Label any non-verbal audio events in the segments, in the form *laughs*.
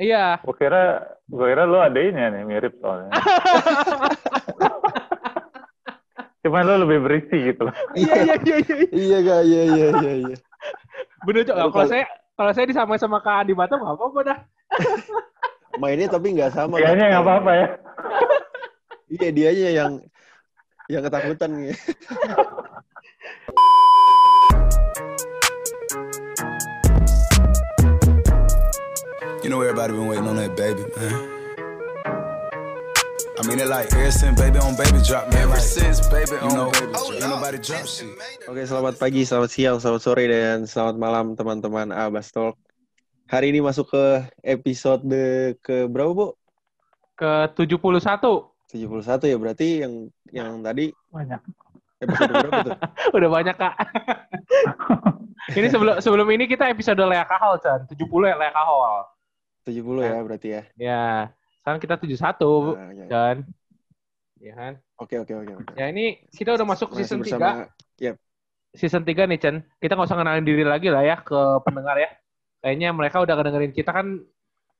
Iya. Gue kira, gue kira lu adanya nih mirip soalnya. *laughs* Cuman lu lebih berisi gitu loh. Iya iya iya iya. Iya kak, iya iya iya. iya. Bener cok. Kalau kal- saya kalau saya disamain sama Kak Andi Batam nggak apa-apa dah. Mainnya tapi nggak sama. Kayaknya nggak apa-apa ya. Iya dianya yang yang ketakutan nih. *laughs* You know everybody been waiting on that baby, man. I mean it like ever since baby on baby drop, man. Ever since baby on know, baby drop. Ain't nobody drop shit. Oke, selamat pagi, selamat siang, selamat sore, dan selamat malam teman-teman Abas Talk. Hari ini masuk ke episode ke berapa, Bu? Ke 71. 71 ya, berarti yang yang tadi Banyak. episode berapa tuh? *laughs* Udah banyak Kak. *laughs* ini sebelum sebelum ini kita episode Lea Kahal, Chan. 70 ya Lea Kahal. 70 ya berarti ya. Ya. Sekarang kita 71, Nah, ya. Chan. Ya kan? Oke, oke, oke. Ya ini kita udah masuk Masih season 3. bersama Yap. Season 3 nih, Chan. Kita nggak usah ngenalin diri lagi lah ya ke pendengar ya. Kayaknya mereka udah ngedengerin kita kan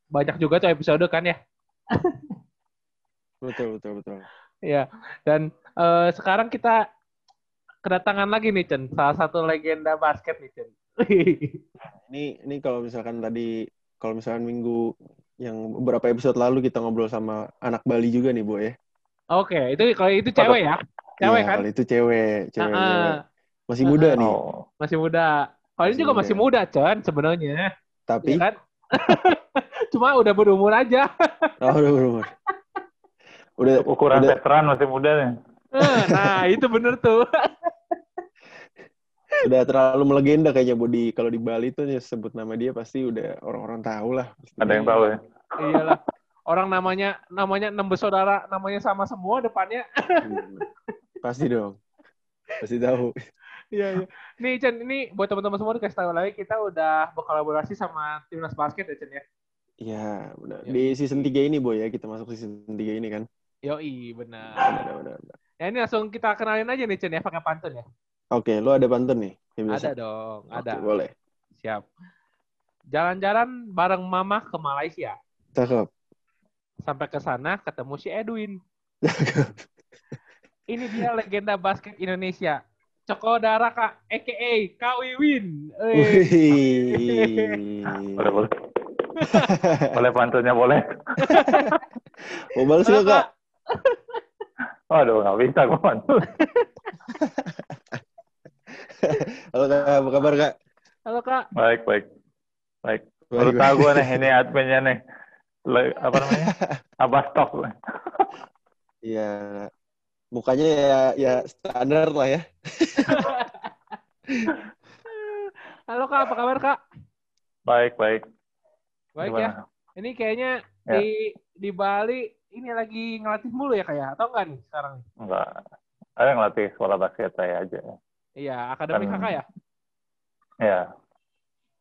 banyak juga tuh episode kan ya. Betul, betul, betul. Ya, dan eh, sekarang kita kedatangan lagi nih, Chen. Salah satu legenda basket nih, Chen. Ini ini kalau misalkan tadi kalau misalkan minggu yang beberapa episode lalu kita ngobrol sama anak Bali juga nih, Bu ya. Oke, itu kalau itu cewek ya? Cewek Iya, kan? Kalau itu cewek, cewek, Ah, cewek. ah, Masih muda nih, Oh, masih muda. Kalau ini juga muda. masih muda, Chen, sebenarnya. tapi Ya kan? *laughs* Cuma udah berumur aja. *laughs* oh, udah berumur. Udah ukuran udah, veteran masih muda nih. Nah, itu bener tuh. *laughs* udah terlalu melegenda kayaknya Bu di kalau di Bali tuh ya sebut nama dia pasti udah orang-orang tahu lah. Ada yang tahu ya. Iyalah. Orang namanya namanya enam bersaudara, namanya sama semua depannya. Hmm. Pasti dong. Pasti tahu. Iya, iya. Nih, Chen, ini buat teman-teman semua dikasih tahu lagi, kita udah berkolaborasi sama timnas basket ya, Chen ya. Iya, benar. Ya. Di season 3 ini, Boy ya, kita masuk season 3 ini kan. Yoi, benar. Benar, benar, benar. Ya ini langsung kita kenalin aja nih Chen ya pakai pantun ya. Oke, lo ada pantun nih? Ada dong, Oke, ada. boleh. Siap. Jalan-jalan bareng mama ke Malaysia. Cakep. Sampai ke sana ketemu si Edwin. Ini dia legenda basket Indonesia. Coko Daraka aka Kak Wiwin. Eh, Wih. Boleh, boleh. boleh pantunnya boleh. Mau balas nggak, Kak? Waduh, nggak bisa gue pantun. *laughs* Halo, Kak. Apa kabar, Kak? Halo Kak. Baik, baik. Baik. Baru tahu gue nih, ini adminnya nih. Le- apa namanya? *laughs* Abastok. Iya. Mukanya ya ya standar lah ya. *laughs* Halo Kak, apa kabar Kak? Baik, baik. Baik Gimana? ya. Ini kayaknya Ya. di di Bali ini lagi ngelatih mulu ya kayak atau enggak nih sekarang nih? Enggak. Ada ngelatih sekolah basket saya aja. Iya, akademi Kan- kakak ya? Ya,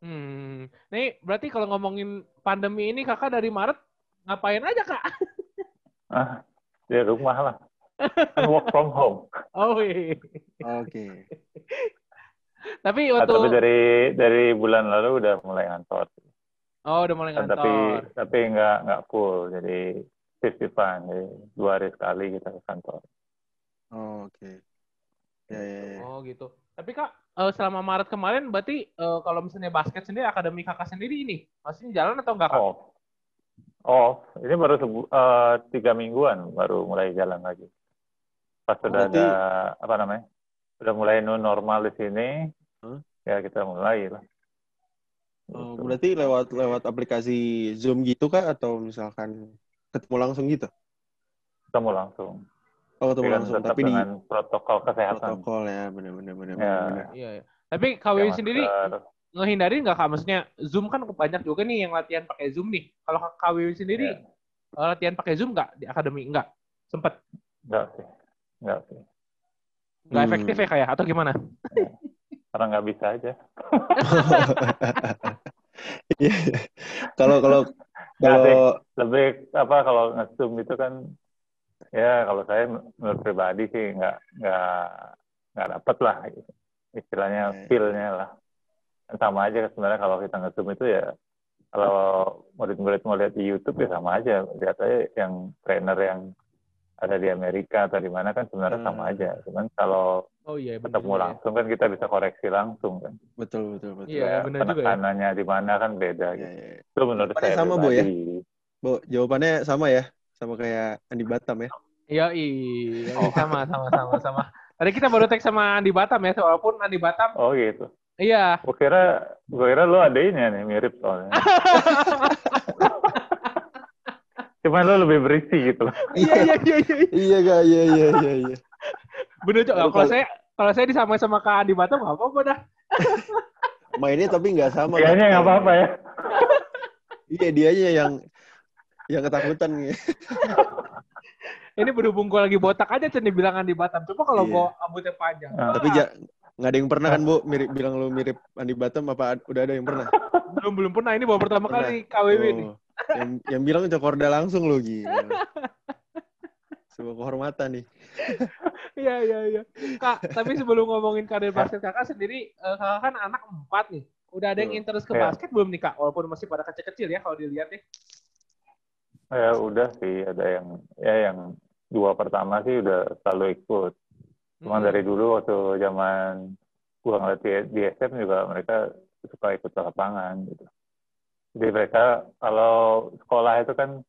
Hmm. Nih, berarti kalau ngomongin pandemi ini kakak dari Maret ngapain aja kak? *laughs* ah, di rumah lah. Kan work from home. Oh iya. Oke. Tapi Ah, waktu tapi dari dari bulan lalu udah mulai ngantor. oh udah mulai ngantor. tapi tapi nggak nggak full. Jadi fifty-fifan. Jadi dua hari sekali kita ke kantor. Oh, Oke. Ya, ya, ya. Oh gitu. Tapi kak eh, selama Maret kemarin berarti eh, kalau misalnya basket sendiri akademi kakak sendiri ini maksudnya jalan atau enggak kak? Oh, oh, ini baru eh, tiga mingguan baru mulai jalan lagi. Pas sudah berarti- ada apa namanya? Udah mulai new normal di sini. Hah? Ya kita mulai lah. Oh, Gitu. berarti lewat lewat aplikasi Zoom gitu kak atau misalkan ketemu langsung gitu? ketemu langsung. Oh ketemu Tapi langsung, tetap tapi di dengan protokol kesehatan. protokol ya, benar-benar benar Ya. Iya, iya. Tapi kak Pakai Wiwin sendiri masker. ngehindarin nggak kak? Maksudnya Zoom kan banyak juga nih yang latihan pakai Zoom nih. Kalau Wiwin sendiri Iya. eh, latihan pakai Zoom nggak di akademi? Nggak? Sempet? Enggak sih. Enggak sih. Nggak Hmm. efektif ya kayak atau gimana? Karena nggak bisa aja. *laughs* Iya. Kalau kalau Nggak kalau Lebih apa kalau nge-zoom itu kan ya kalau saya menurut pribadi sih nggak nggak nggak dapet lah istilahnya Iya. feel-nya lah. Kan sama aja sebenarnya kalau kita nge-zoom itu ya kalau murid-murid mau lihat di YouTube ya sama aja. Lihat aja yang trainer yang ada di Amerika atau di mana kan sebenarnya sama Hmm. aja. Cuman kalau Oh iya benar ketemu juga ya. langsung kan kita bisa koreksi langsung kan. Betul, betul, betul. Iya, juga ya. penekanannya di mana kan beda Iya, gitu. iya. Itu menurut Jawabannya saya sama, Bu, ya? Bu, jawabannya sama ya? Sama kayak Andi Batam ya? Iya, iya, sama, sama, sama, sama. Tadi kita baru tag sama Andi Batam ya, walaupun Andi Batam, Oh gitu. iya, Gue kira, gue kira lu adanya nih mirip soalnya. *laughs* Cuman lu lebih berisi gitu loh. iya, iya, iya, iya. Iya, Kak. Iya, iya, iya, iya. Bener cok. Kalau saya, kalau saya disamain sama Kak Andi Batam nggak apa-apa dah. Mainnya tapi nggak sama. Kayaknya nggak apa-apa ya. Iya, dianya yang yang ketakutan nih. *laughs* Ini berhubung gue lagi botak aja Cen dibilang Andi Batam. Coba kalau Iya. gue rambutnya panjang. Nah, Tapi ja, nggak ada yang pernah kan, Bu, mirip bilang lu mirip Andi Batam apa udah ada yang pernah? *laughs* belum belum pernah ini baru pertama Pernah. kali KWW nih. Oh, yang, yang bilang Cokorda langsung lo gila. *laughs* Sebuah kehormatan nih. Iya iya iya. Kak, tapi sebelum ngomongin karir basket kakak sendiri, eh, kakak kan anak empat nih. Udah ada yang interest ke Iya. basket belum nih kak? Walaupun masih pada kecil-kecil ya kalau dilihat ya. Ya udah sih, ada yang ya yang dua pertama sih udah selalu ikut. Cuman Hmm. dari dulu waktu zaman gua ngeliat di, di SM juga mereka suka ikut ke lapangan gitu. Jadi mereka kalau sekolah itu kan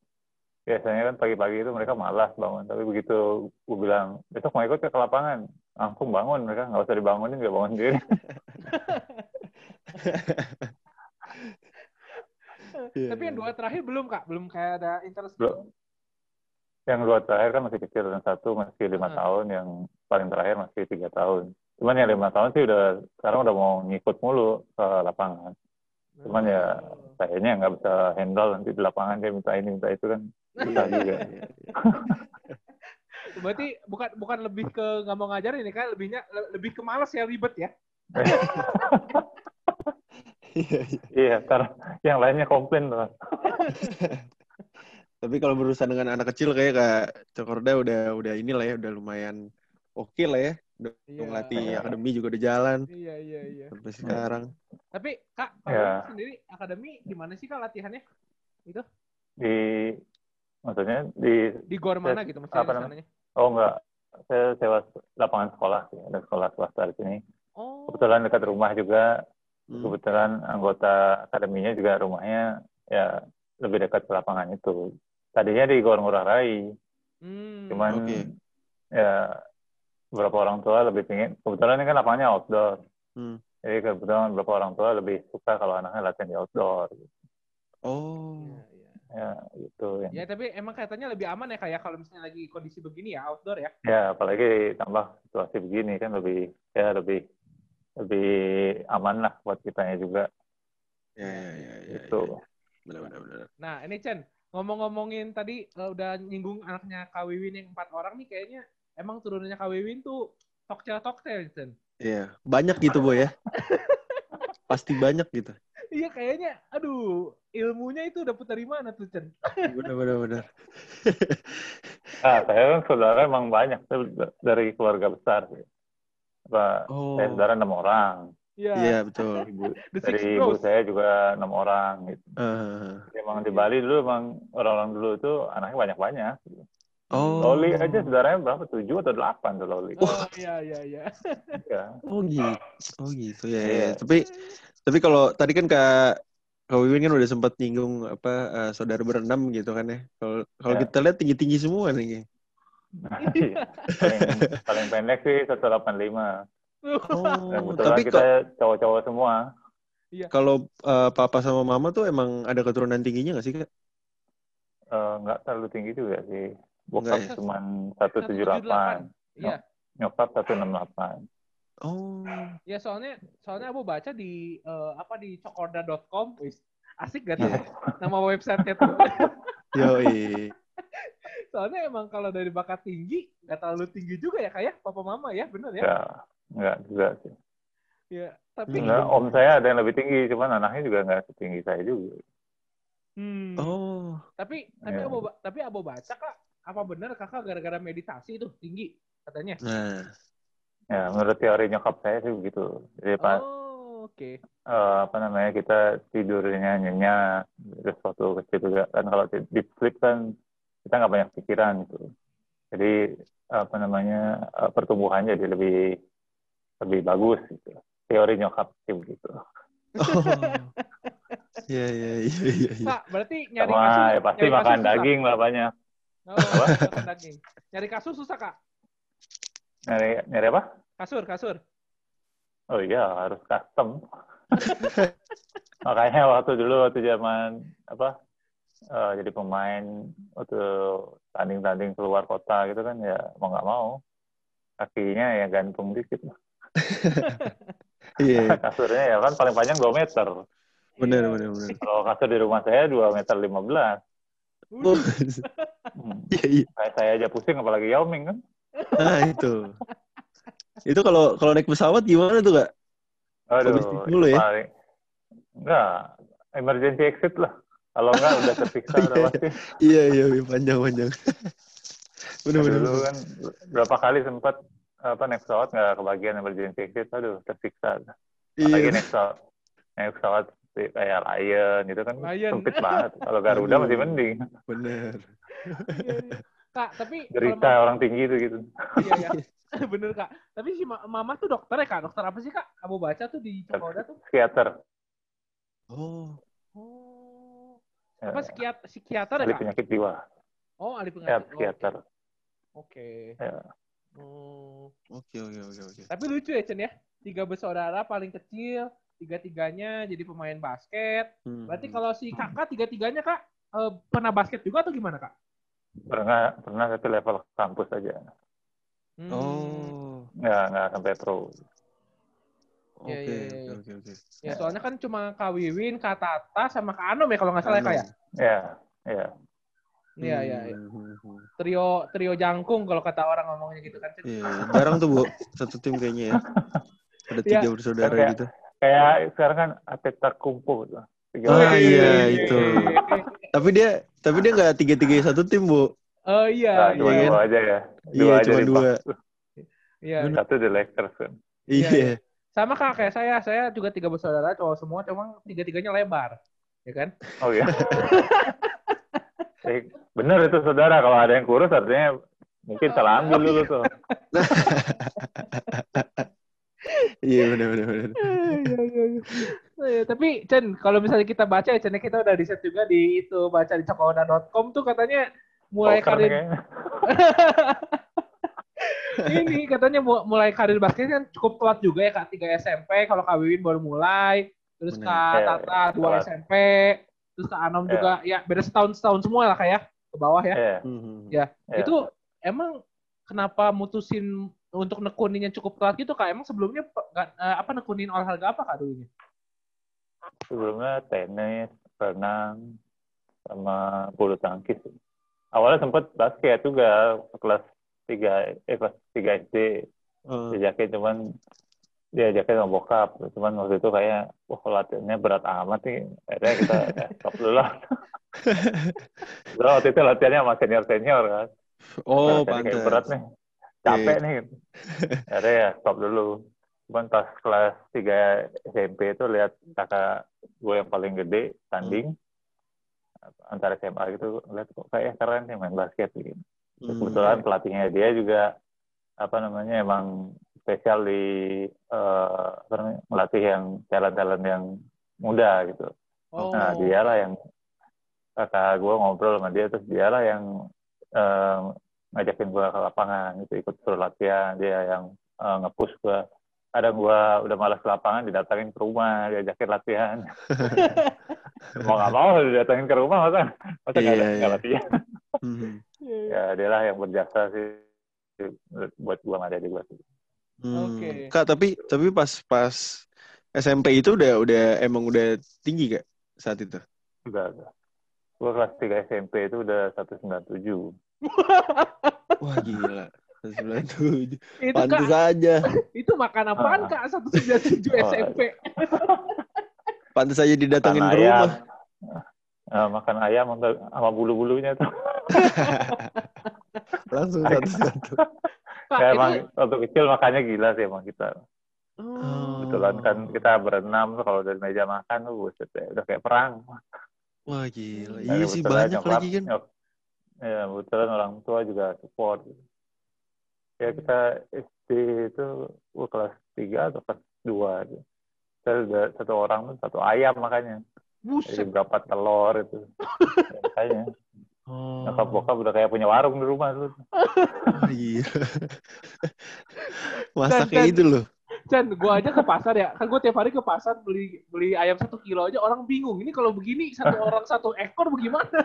biasanya kan pagi-pagi itu mereka malas bangun. Tapi begitu gua bilang besok mau ikut ke lapangan, langsung bangun mereka nggak usah dibangunin nggak bangun sendiri. *laughs* Iya, Tapi yang iya. dua terakhir belum kak, belum kayak ada interest. Belum. yang dua terakhir kan masih kecil, yang satu masih lima Hmm. tahun, yang paling terakhir masih tiga tahun. Cuman yang lima tahun sih udah sekarang udah mau ngikut mulu ke lapangan. Cuman ya kayaknya nggak bisa handle nanti di lapangan dia minta ini minta itu kan susah Iya, *laughs* juga. iya, iya, iya. Berarti bukan bukan lebih ke nggak mau ngajarin ini kan, lebihnya le- lebih ke malas ya ribet ya. *laughs* Iya, iya. iya, karena yang lainnya komplain tuh. *laughs* Tapi kalau berurusan dengan anak kecil kayak Kak Cokorda udah udah inilah ya, udah lumayan oke lah ya. Udah Iya. ngelatih akademi juga udah jalan Iya iya iya. sampai sekarang. Tapi kak, kalau Ya. sendiri akademi gimana sih kak latihannya? Itu Di maksudnya di di gor mana gitu maksudnya apa di namanya? oh enggak saya sewa lapangan sekolah sih ada sekolah swasta di sini Oh. kebetulan dekat rumah juga Hmm. kebetulan anggota akademinya juga rumahnya ya lebih dekat ke lapangan itu tadinya di Gor Ngurah Rai Hmm. cuman Oke. ya beberapa orang tua lebih pingin kebetulan ini kan lapangannya outdoor Hmm. jadi kebetulan beberapa orang tua lebih suka kalau anaknya latihan di outdoor Oh. Iya, iya. ya gitu ya, Ya tapi emang katanya lebih aman ya kayak kalau misalnya lagi kondisi begini ya outdoor ya. ya apalagi tambah situasi begini kan lebih ya lebih lebih aman lah buat kitanya juga Ya, ya, ya, ya, gitu ya, ya. Benar, benar, benar. Nah ini Chen ngomong-ngomongin tadi eh, udah nyinggung anaknya Kak Wiwin yang empat orang nih kayaknya emang turunannya Kak Wiwin tuh tokcel tokcel Chen. Iya, banyak gitu boy ya. *laughs* Pasti banyak gitu. Iya kayaknya aduh ilmunya itu dapet dari mana tuh Chen? *laughs* Benar, benar, benar. Nah, saya kan saudara emang banyak dari keluarga besar. sih. Apa, Oh. Saya saudara enam orang. Iya. Iya betul. Ibu, dari ibu saya juga enam orang. Gitu. Jadi Emang di Bali dulu emang orang-orang dulu itu anaknya banyak-banyak. oh. Loli aja saudaranya berapa? Tujuh atau delapan tuh Loli. Oh iya iya iya. Ya. Oh gitu. Oh gitu ya. ya. Iya. Tapi tapi kalau tadi kan Kak Kak Wiwin kan udah sempat nyinggung apa eh, saudara berenam gitu kan ya. Kalau kalau Ya. kita lihat tinggi-tinggi semua nih. Iya. paling, paling pendek sih 185. Oh, kebetulan tapi kita cowok-cowok semua. kalau eh, papa sama mama tuh emang ada keturunan tingginya gak sih Kak? Eh, nggak terlalu tinggi juga sih. Bokap ya? cuma 178. Iya. Nyokap 168. Oh. Ya soalnya soalnya aku baca di eh, apa di cokorda.com, wis asik gak tuh Iya. nama websitenya tuh. *laughs* Yoi. Soalnya emang kalau dari bakat tinggi nggak terlalu tinggi juga ya kayak papa mama ya bener ya. Ya, nggak juga sih. Ya, tapi Enggak, om saya ada yang lebih tinggi, cuman anaknya juga nggak setinggi saya juga. hmm, Oh. tapi tapi Iya. abo tapi abo baca kak apa benar kakak gara-gara meditasi itu tinggi katanya. Nah. Ya, menurut teori nyokap saya sih begitu. Jadi pas Oh. Oke. eh, apa namanya kita tidurnya nyenyak terus waktu kecil juga kan kalau di deep sleep kan kita nggak banyak pikiran gitu jadi apa namanya eh, pertumbuhannya jadi lebih lebih bagus gitu teori nyokap sih begitu Oh. Iya iya iya iya. iya. Kak, berarti nyari sama kasur. ya pasti nyari makan susah? daging lah banyak Oh, makan daging. Nyari kasur susah, Kak? nyari nyari apa Kasur, kasur. oh iya harus custom *laughs* makanya waktu dulu waktu zaman apa eh, jadi pemain waktu tanding-tanding keluar kota gitu kan ya mau nggak mau kakinya ya gantung dikit Iya. *laughs* kasurnya ya kan paling panjang 2 meter Bener bener bener. kalau kasur di rumah saya 2 meter 15 Oh, hmm. *laughs* iya iya. kayak saya aja pusing apalagi Yao Ming kan Nah itu. Itu kalau kalau naik pesawat gimana tuh kak? aduh dulu ya? paling enggak emergency exit lah kalau enggak udah tersiksa *laughs* udah Iya. pasti Iya iya iya, panjang panjang. *laughs* bener bener. dulu kan berapa kali sempat apa naik pesawat nggak kebagian emergency exit aduh tersiksa apalagi Iya. naik pesawat naik pesawat kayak Lion gitu kan Lion. sempit banget kalau *laughs* Garuda masih mending Bener. Iya, iya. Kak, tapi kalau derita ma- orang tinggi itu gitu Iya, iya. Bener, Kak. Tapi si ma- mama tuh dokter ya, Kak? Dokter apa sih, Kak? Kamu baca tuh di Cokoda tuh? psikiater Oh. Ya, Apa psikiat psikiater ya, ahli Kak? penyakit jiwa Oh, ahli ya penyakit. Oh, psikiater Oke. ya Oh. Oke oke oke oke. Tapi lucu ya, Chen ya. Tiga bersaudara paling kecil, tiga-tiganya jadi pemain basket. Hmm. Berarti kalau si kakak tiga-tiganya, Kak, eh, pernah basket juga atau gimana, Kak? pernah pernah tapi level kampus aja Hmm. Oh. nggak nggak sampai pro Oke Iya, iya, iya, iya. oke oke. Ya, soalnya kan cuma Kak Wiwin, Kak Tata, sama Kak Anom ya kalau nggak salah ya, Kak ya? ya ya Iya, iya, iya. Hmm, hmm, hmm. Trio, trio jangkung kalau kata orang ngomongnya gitu kan. Iya, iya. jarang tuh bu satu tim kayaknya ya. Ada tiga Iya. bersaudara Kayak- gitu. kayak sekarang kan atlet terkumpul tuh tiga Oh, iya, itu. Tapi dia tapi dia nggak tiga tiga satu tim bu. Oh Nah, iya, cuma iya kan? dua aja ya Iya, dua aja cuma dua. Iya. satu di Lakers kan Iya, Iya. Sama kak kayak saya, saya juga tiga bersaudara cowok semua, cuma tiga-tiganya lebar, ya kan? oh iya Eh, bener itu saudara kalau ada yang kurus artinya mungkin salah ambil dulu tuh *laughs* Iya benar benar benar. Iya, iya, iya. Iya, Tapi Chen, kalau misalnya kita baca ya Chen, kita udah riset juga di itu baca di cokoda.com tuh katanya mulai Poker karir. *laughs* ini katanya mu- mulai karir basket kan cukup telat juga ya kak tiga SMP kalau kak Wiwin baru mulai terus kak Iya, Tata dua telat. SMP terus kak Anom Iya. juga ya beda setahun setahun semua lah kayak ke bawah ya Iya, Hmm. Ya. iya. itu emang kenapa mutusin untuk nekuninnya cukup telat gitu kak emang sebelumnya nggak- eh, apa nekunin olahraga apa kak dulunya sebelumnya tenis renang sama bulu tangkis awalnya sempet basket juga kelas tiga eh kelas tiga SD Oh. diajakin cuman diajakin sama bokap. Cuman waktu itu kayak wah latihannya berat amat nih. Akhirnya kita *laughs* eh, stop dulu lah. Waktu itu latihannya sama senior senior kan. Oh, kayak berat nih. Capek Iya. nih. Akhirnya ya stop dulu. Cuman pas kelas 3 SMP itu lihat kakak gue yang paling gede tanding. Antara SMA gitu lihat kok kayak keren nih main basket gitu Terus Hmm. kebetulan pelatihnya dia juga apa namanya emang spesial di apa namanya melatih yang talent talent yang muda gitu. oh Nah dialah yang kakak gue ngobrol sama dia terus dialah yang eh, ngajakin gue ke lapangan gitu ikut suruh latihan dia yang eh, nge-push gue kadang gue udah malas ke lapangan didatangin ke rumah diajakin latihan *laughs* mau nggak mau didatangin ke rumah masa masa nggak Iya, nggak iya. latihan Hmm. Ya dia lah yang berjasa sih buat gua ada di gua Hmm. Oke. Kak, tapi tapi pas pas SMP itu udah udah emang udah tinggi kak saat itu. udah udah gua kelas 3 SMP itu udah 197 *laughs* Wah gila. 97. itu Pantes kak aja. itu makan apaan Ah. kak satu sembilan tujuh *laughs* Oh, SMP Pantes aja didatengin ke rumah. Eh, makan ayam sama, sama bulu-bulunya tuh *laughs* Langsung satu-satu. Ya, itu emang waktu kecil makannya gila sih emang kita Oh. Kebetulan kan kita berenam tuh kalau dari meja makan tuh buset ya, udah kayak perang. Wah gila. Dan Iya sih banyak nyokap- lagi kan. nyok- ya kebetulan orang tua juga support. Ya kita SD itu gua kelas 3 atau kelas 2 gitu. Kita udah satu orang tuh satu ayam makanya. Jadi Buset. berapa telur itu. Ya, makanya Oh. nyokap bokap udah kayak punya warung di rumah tuh. Wah, *laughs* iya. Masaknya Dan- itu loh. Chan, gua aja ke pasar ya. Kan gua tiap hari ke pasar beli beli ayam satu kilo aja orang bingung. Ini kalau begini satu *laughs* orang satu ekor bagaimana?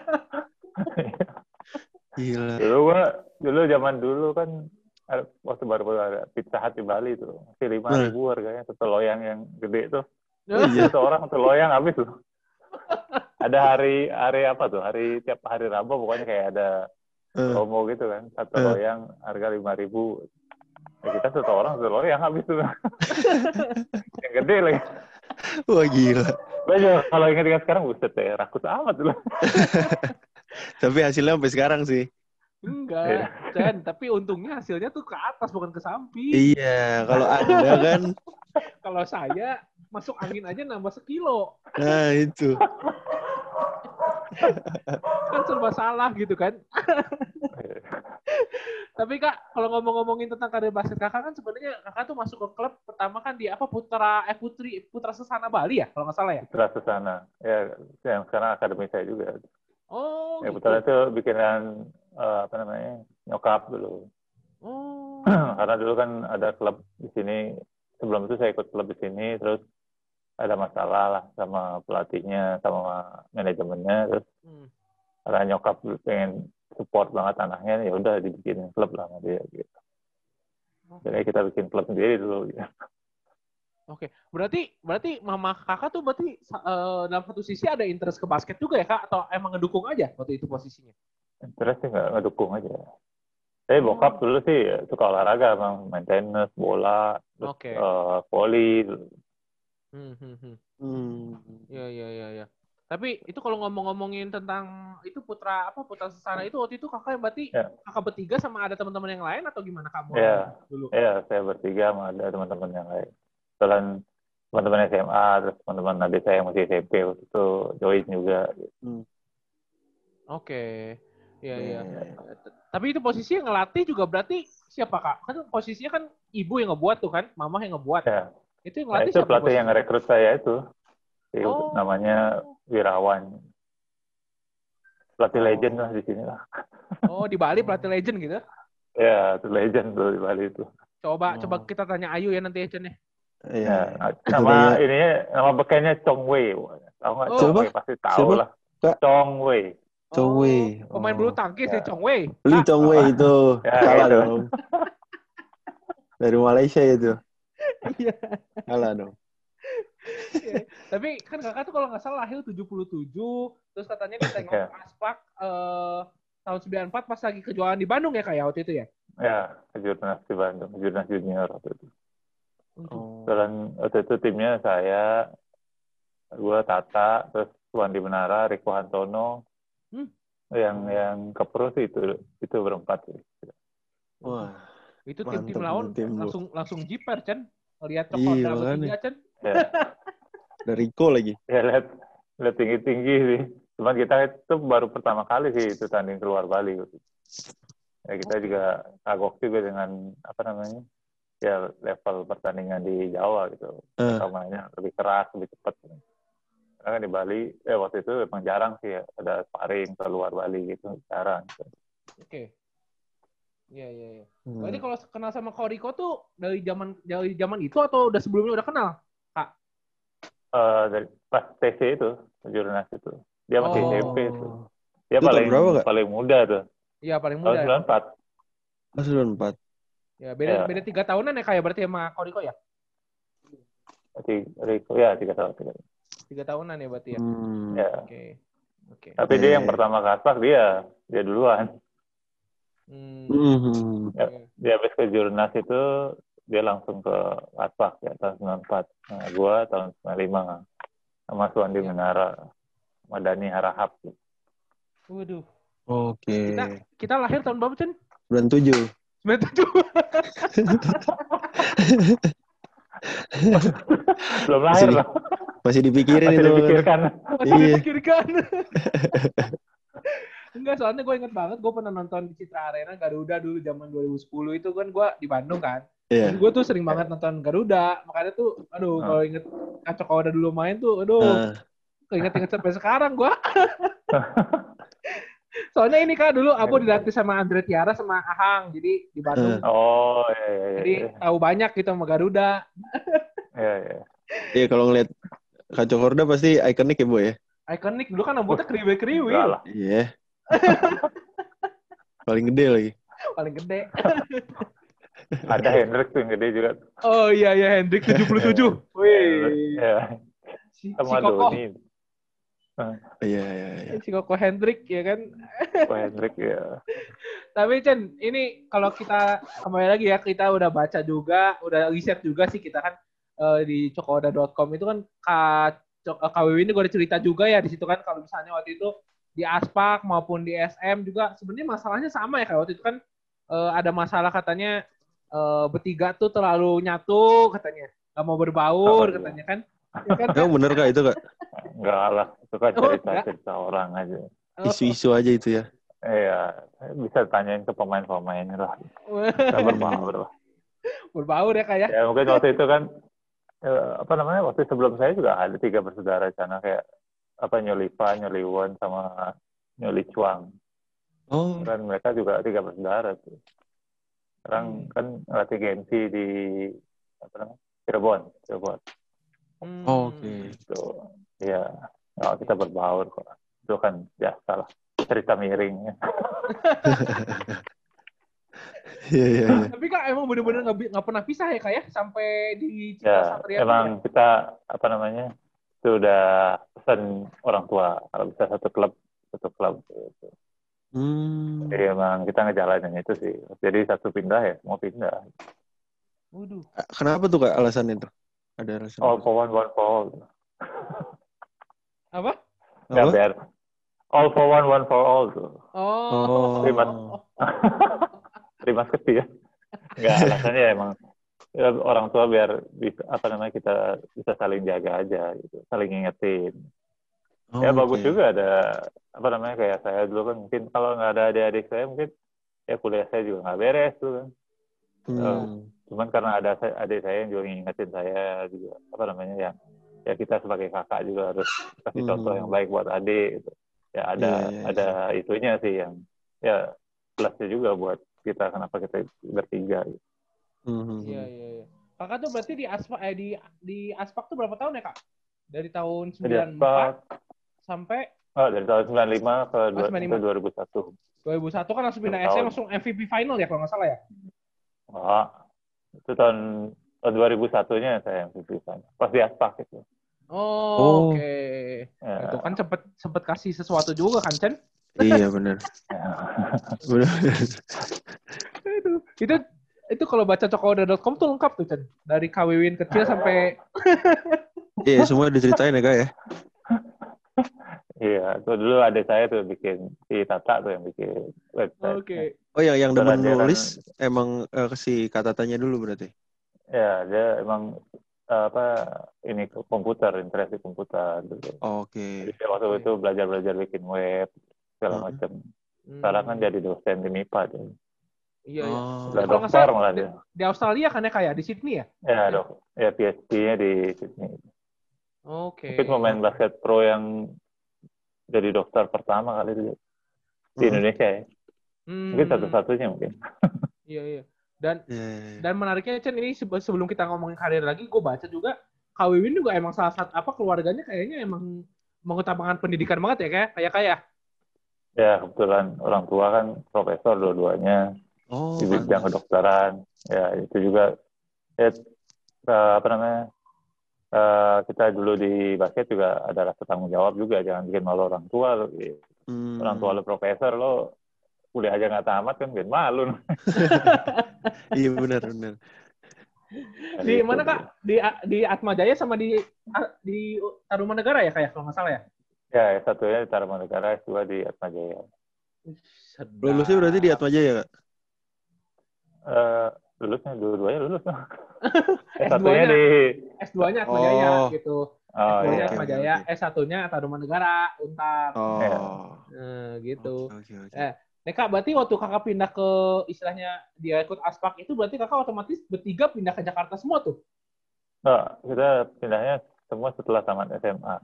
Gila. dulu gua dulu zaman dulu kan waktu baru-baru ada pizza hut di Bali tuh masih lima Hmm. ribu harganya satu loyang yang gede tuh Oh, *laughs* iya. satu orang satu loyang habis tuh ada hari hari apa tuh hari tiap hari Rabu pokoknya kayak ada Eh, promo gitu kan satu Eh. loyang harga lima ribu ya, kita satu orang satu loyang habis tuh *laughs* yang gede lagi Wah gila. Juga kalau ingat-ingat sekarang buset ya rakus amat dulu *laughs* Tapi hasilnya sampai sekarang sih. Enggak, Chan. Tapi untungnya hasilnya tuh ke atas bukan ke samping. Iya, kalau Anda kan *laughs* Kalau saya masuk angin aja nambah sekilo. nah itu. *laughs* Kan serba salah gitu kan. *laughs* Tapi kak, kalau ngomong-ngomongin tentang karir basket kakak kan sebenarnya kakak tuh masuk ke klub pertama kan di apa Putra eh Putri Putra Sesana Bali ya kalau nggak salah ya. terus ke sana ya yang sekarang akademi saya juga Oh. ya gitu. betul itu bikinan eh, apa namanya nyokap dulu Oh. *clears throat* karena dulu kan ada klub di sini sebelum itu saya ikut klub di sini terus ada masalah lah sama pelatihnya sama manajemennya terus Hmm. karena nyokap pengen support banget anaknya ya udah dibikin klub lah sama dia gitu jadi kita bikin klub sendiri dulu gitu. Oke, berarti berarti mama kakak tuh berarti eh, dalam satu sisi ada interest ke basket juga ya kak atau emang ngedukung aja waktu itu posisinya? terus sih nggak ngedukung aja tapi bokap dulu sih suka olahraga emang main tenis bola terus Oke. eh, volley Hmm, hmm, hmm. Hmm. Iya iya iya iya. Tapi itu kalau ngomong-ngomongin tentang itu putra apa putra sesana itu waktu itu kakak yang berarti Ya. kakak bertiga sama ada teman-teman yang lain atau gimana kamu Ya. dulu? ya saya bertiga sama ada teman-teman yang lain kebetulan teman-teman SMA terus teman-teman adik saya yang masih SMP waktu itu join juga Oke. Iya iya. Iya. Tapi itu posisi yang ngelatih juga berarti siapa kak? Kan posisinya kan ibu yang ngebuat tuh kan, mama yang ngebuat. ya Itu yang nah, itu siapa? pelatih yang rekrut saya itu Si- Oh. namanya Wirawan pelatih legend lah di sini lah *laughs* Oh di Bali pelatih legend gitu. ya itu legend tuh di Bali itu Coba Oh. coba kita tanya Ayu ya nanti ya Chen ya. Iya. Ya, nama ininya nama bekennya Chong Wei. Tahu nggak Oh. Chong? Wei? Pasti tahu Siapa? lah. Chong Wei. Chong Wei. Oh, Pemain Oh. bulu tangkis Ya. ya Chong Wei. Li Chong Wei itu *laughs* Ya, salah dong. *laughs* Dari Malaysia itu. Iya. Salah dong. Tapi kan kakak tuh kalau nggak salah lahir 77, terus katanya ditengok Ya. Aspak eh, tahun 94 pas lagi kejuaraan di Bandung ya kayak waktu itu ya. Ya, kejurnas di Bandung, kejurnas junior waktu itu. Oh. Dan waktu itu timnya saya, gua Tata, terus Wandi Menara, Riko Hantono. Hmm. Yang yang ke pro sih itu itu berempat sih. Wah. Itu tim-tim lawan tim langsung langsung jiper Chen. Lihat Iya, coklat makanya. bertiga Chen. Ya, *laughs* Dari Ko lagi. ya lihat lihat tinggi tinggi sih. Cuman kita itu baru pertama kali sih itu tanding keluar Bali. Gitu. Ya kita juga kagok juga dengan apa namanya ya level pertandingan di Jawa gitu. Eh. Mereka mainnya lebih keras, lebih cepat. Karena kan di Bali, eh waktu itu emang jarang sih ya, ada sparring ke luar Bali gitu, jarang. Oke. Iya iya iya. Hmm. Berarti kalau kenal sama Koriko tuh dari zaman dari zaman itu atau udah sebelumnya udah kenal? Eh, dari pas TC itu, jurnas itu, dia masih Oh. SMP itu. Dia Itu tahun paling berapa, Kak? paling muda tuh, Iya paling tahun muda. ya. 94. Pas 94. Ya beda Ya. beda tiga tahunan ya kayak berarti sama Koriko ya? Tiga, Riko, ya tiga tahun. Tiga. tahun. Tiga tahunan ya berarti ya. Hmm. Ya. Oke. Oke. Tapi Iya, dia yang pertama ke Aspak dia, dia duluan. Hmm. Hmm. Ya. Dia habis ke jurnas itu, dia langsung ke Aspak ya tahun 94. Nah, gua tahun 95 sama Suwandi Ya. Menara, sama Dani Harahap. Waduh. Oke. Kita kita lahir tahun berapa Chen? 97. 97. Belum lahir Masih- loh. Masih dipikirin Masih itu. dipikirkan. Masih Iya. dipikirkan. *laughs* Enggak, soalnya gue inget banget gue pernah nonton di Citra Arena Garuda dulu zaman 2010 itu kan gue di Bandung kan. Iya. Dan gue tuh sering banget nonton Garuda. Makanya tuh, aduh, Ah. kalau inget Kacok Kawada dulu main tuh, aduh, Nah, keinget-inget sampai sekarang gue. *laughs* *laughs* Soalnya ini kan dulu Abu dilatih sama Andre Tiara sama Ahang, jadi di Bandung. Oh, iya, iya, iya. Jadi tahu banyak gitu sama Garuda. Iya, iya. iya kalau ngeliat Kacau Horda pasti ikonik ya, Boy ya? Ikonik dulu kan rambutnya kriwi-kriwi, Enggak lah. Iya. Paling gede lagi. paling gede. Ada Hendrik tuh yang gede juga. Oh iya iya Hendrik 77. Wih. Iya. Si, si Sama Koko, Doni. Iya, iya, iya. si Koko Hendrik ya kan. Pak Hendrik ya. Tapi Chen, ini kalau kita kembali lagi ya, kita udah baca juga, udah riset juga sih kita kan eh, di cokoda.com itu kan Kak eh, KWW ini gue ada cerita juga ya di situ kan kalau misalnya waktu itu di Aspak maupun di SM juga sebenarnya masalahnya sama ya kayak waktu itu kan eh, ada masalah katanya eh, bertiga tuh terlalu nyatu katanya nggak mau berbaur Oh, iya. katanya kan ya kan Emang bener kak itu kak? Enggak lah. Itu kan Oh, cerita-cerita orang aja. Oh, Isu-isu aja itu ya. Iya. Bisa tanyain ke pemain-pemainnya lah. Kita *laughs* berbaur lah. berbaur ya kayak Ya mungkin waktu itu kan eh, apa namanya waktu sebelum saya juga ada tiga bersaudara sana kayak apa Nyoliva, Nyoliwon sama Nyoli Chuang. Oh, Kan mereka juga tiga bersaudara tuh. Hmm. Sekarang kan ngelatih GMC di apa namanya Cirebon, Cirebon. Hmm. oke. Itu ya kalau kita berbaur kok. Itu kan biasa lah cerita miring. *laughs* Iya, iya, iya. Tapi kak emang bener-bener nggak pernah pisah ya kak ya sampai di Citra Ya, Satria emang ya? kita apa namanya itu udah pesan orang tua kalau bisa satu klub satu klub gitu. Hmm. Jadi emang kita ngejalanin itu sih. Jadi satu pindah ya mau pindah. Waduh. Kenapa tuh kak alasannya tuh? Ada alasan? All for one, one for all. Apa? Ya Apa? biar all for one, one for all tuh. Oh. Oh. Terima. *laughs* Terima kasih ya. Enggak alasannya emang ya, orang tua biar bisa apa namanya kita bisa saling jaga aja gitu, saling ngingetin. Oh, ya bagus oke. juga ada apa namanya kayak saya dulu kan mungkin kalau nggak ada adik-adik saya mungkin ya kuliah saya juga nggak beres tuh kan. Hmm. Cuman karena ada adik saya yang juga ngingetin saya juga apa namanya ya ya kita sebagai kakak juga harus kasih Hmm. contoh yang baik buat adik gitu. Ya ada Iya, iya, ada itunya sih yang ya plusnya juga buat kita kenapa kita bertiga gitu. Hmm. Iya iya iya. Kakak tuh berarti di aspak eh di di aspak tuh berapa tahun ya kak? Dari tahun Jadi 94 apa? sampai Oh, dari tahun 95 ke, dua, 95. ke 2001. 2001 kan langsung pindah SM langsung MVP final ya kalau nggak salah ya? Wah, itu tahun, tahun 2001-nya saya MVP kan. Pas di Aspak itu. Oh, Oh. oke. Ya. Itu kan sempet sempet kasih sesuatu juga kan Chen? Iya benar. Ya. Benar. Aduh. Itu itu kalau baca cokoda.com tuh lengkap tuh Chen. Dari KWWin kecil sampai *laughs* Iya semua diceritain ya kak ya. Iya, tuh dulu ada saya tuh bikin si Tata tuh yang bikin website. oke. Oh yang yang demen nulis emang eh, si kata tanya dulu berarti. Ya, dia emang eh, apa ini komputer, interest di komputer gitu. Oke. Jadi dia waktu itu belajar-belajar bikin web segala Hmm. macam. Hmm. Sekarang kan jadi dosen di MIPA dia. Iya iya. Oh. Udah Kalau nggak dokter salah, malah di, dia. di Australia kan ya kayak di Sydney ya? Ya, dok. Ya PhD-nya di Sydney. Oke. Mungkin pemain basket pro yang jadi dokter pertama kali di, di Hmm. Indonesia ya. Hmm. Mungkin satu-satunya mungkin. *laughs* Iya iya. Dan Iya, iya, iya. dan menariknya Chen ini sebe- sebelum kita ngomongin karir lagi, gue baca juga Kak Wiwin juga emang salah satu apa keluarganya kayaknya emang mengutamakan pendidikan banget ya kayak kayak kayak. Ya, kebetulan orang tua kan profesor dua-duanya Oh. di bidang kedokteran. Ya, itu juga ya eh, apa namanya? eh, kita dulu di basket juga ada rasa tanggung jawab juga jangan bikin malu orang tua lo. Hmm. Orang tua lo profesor lo kuliah aja nggak tamat kan bikin malu. *laughs* Iya benar benar. Di Gitu. mana Kak? Di di Atma Jaya sama di di Tarumanegara ya kayak kalau nggak salah ya? Ya, satunya di Tarumanegara, dua di Atmajaya. Lulusnya berarti di Atma Jaya kak? Eh, lulusnya dua-duanya lulus. *laughs* S1-nya di S2-nya Atma Oh. Jaya gitu. Oh S2-nya iya. oke, Atma oke, Jaya, oke. S1-nya Taruman Negara, Untar. Oh. Iya. Nah, gitu. Oke, oke, oke. Eh, Nih kak, berarti waktu kakak pindah ke istilahnya dia ikut aspak itu berarti kakak otomatis bertiga pindah ke Jakarta semua tuh? Nah, kita pindahnya semua setelah tamat SMA.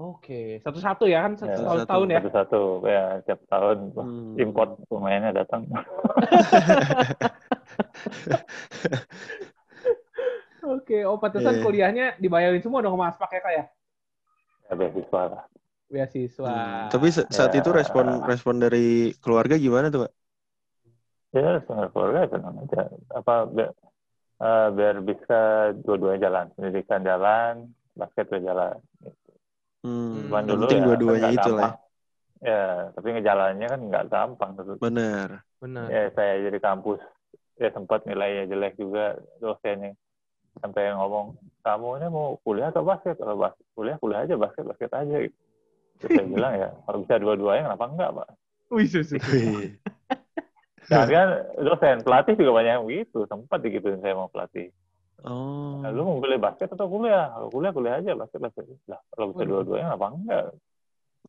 Oke, satu-satu ya kan Ya, satu tahun ya? Satu-satu ya tiap tahun Hmm. import pemainnya datang. *laughs* Oke, oh pantesan Iya. kuliahnya dibayarin semua dong sama aspak ya kak ya? ya beasiswa lah. Beasiswa. Hmm, Tapi sa- saat Ya. itu respon respon dari keluarga gimana tuh, Kak? Ya setengah keluarga tenang aja. Apa biar, eh, biar bisa dua-duanya jalan. Pendidikan jalan, basket juga jalan. Hmm, Cuman yang dulu penting ya, dua-duanya kan itu lah. ya. Ya, tapi ngejalannya kan nggak gampang. Tentu. Benar. Benar. Ya, saya jadi kampus, ya sempat nilainya jelek juga dosennya. Sampai ngomong, kamu ini mau kuliah atau basket? Kalau bas kuliah, kuliah aja, basket, basket aja. Gitu. Terus saya bilang ya, kalau bisa dua-duanya kenapa enggak, Pak? Wih, susu. Wih. Jangan kan dosen, pelatih juga banyak yang begitu. Sempat digituin saya mau pelatih. Oh. Nah, lu mau pilih basket atau kuliah? Kalau kuliah, kuliah aja, basket, basket. Lah, kalau bisa dua-duanya kenapa enggak?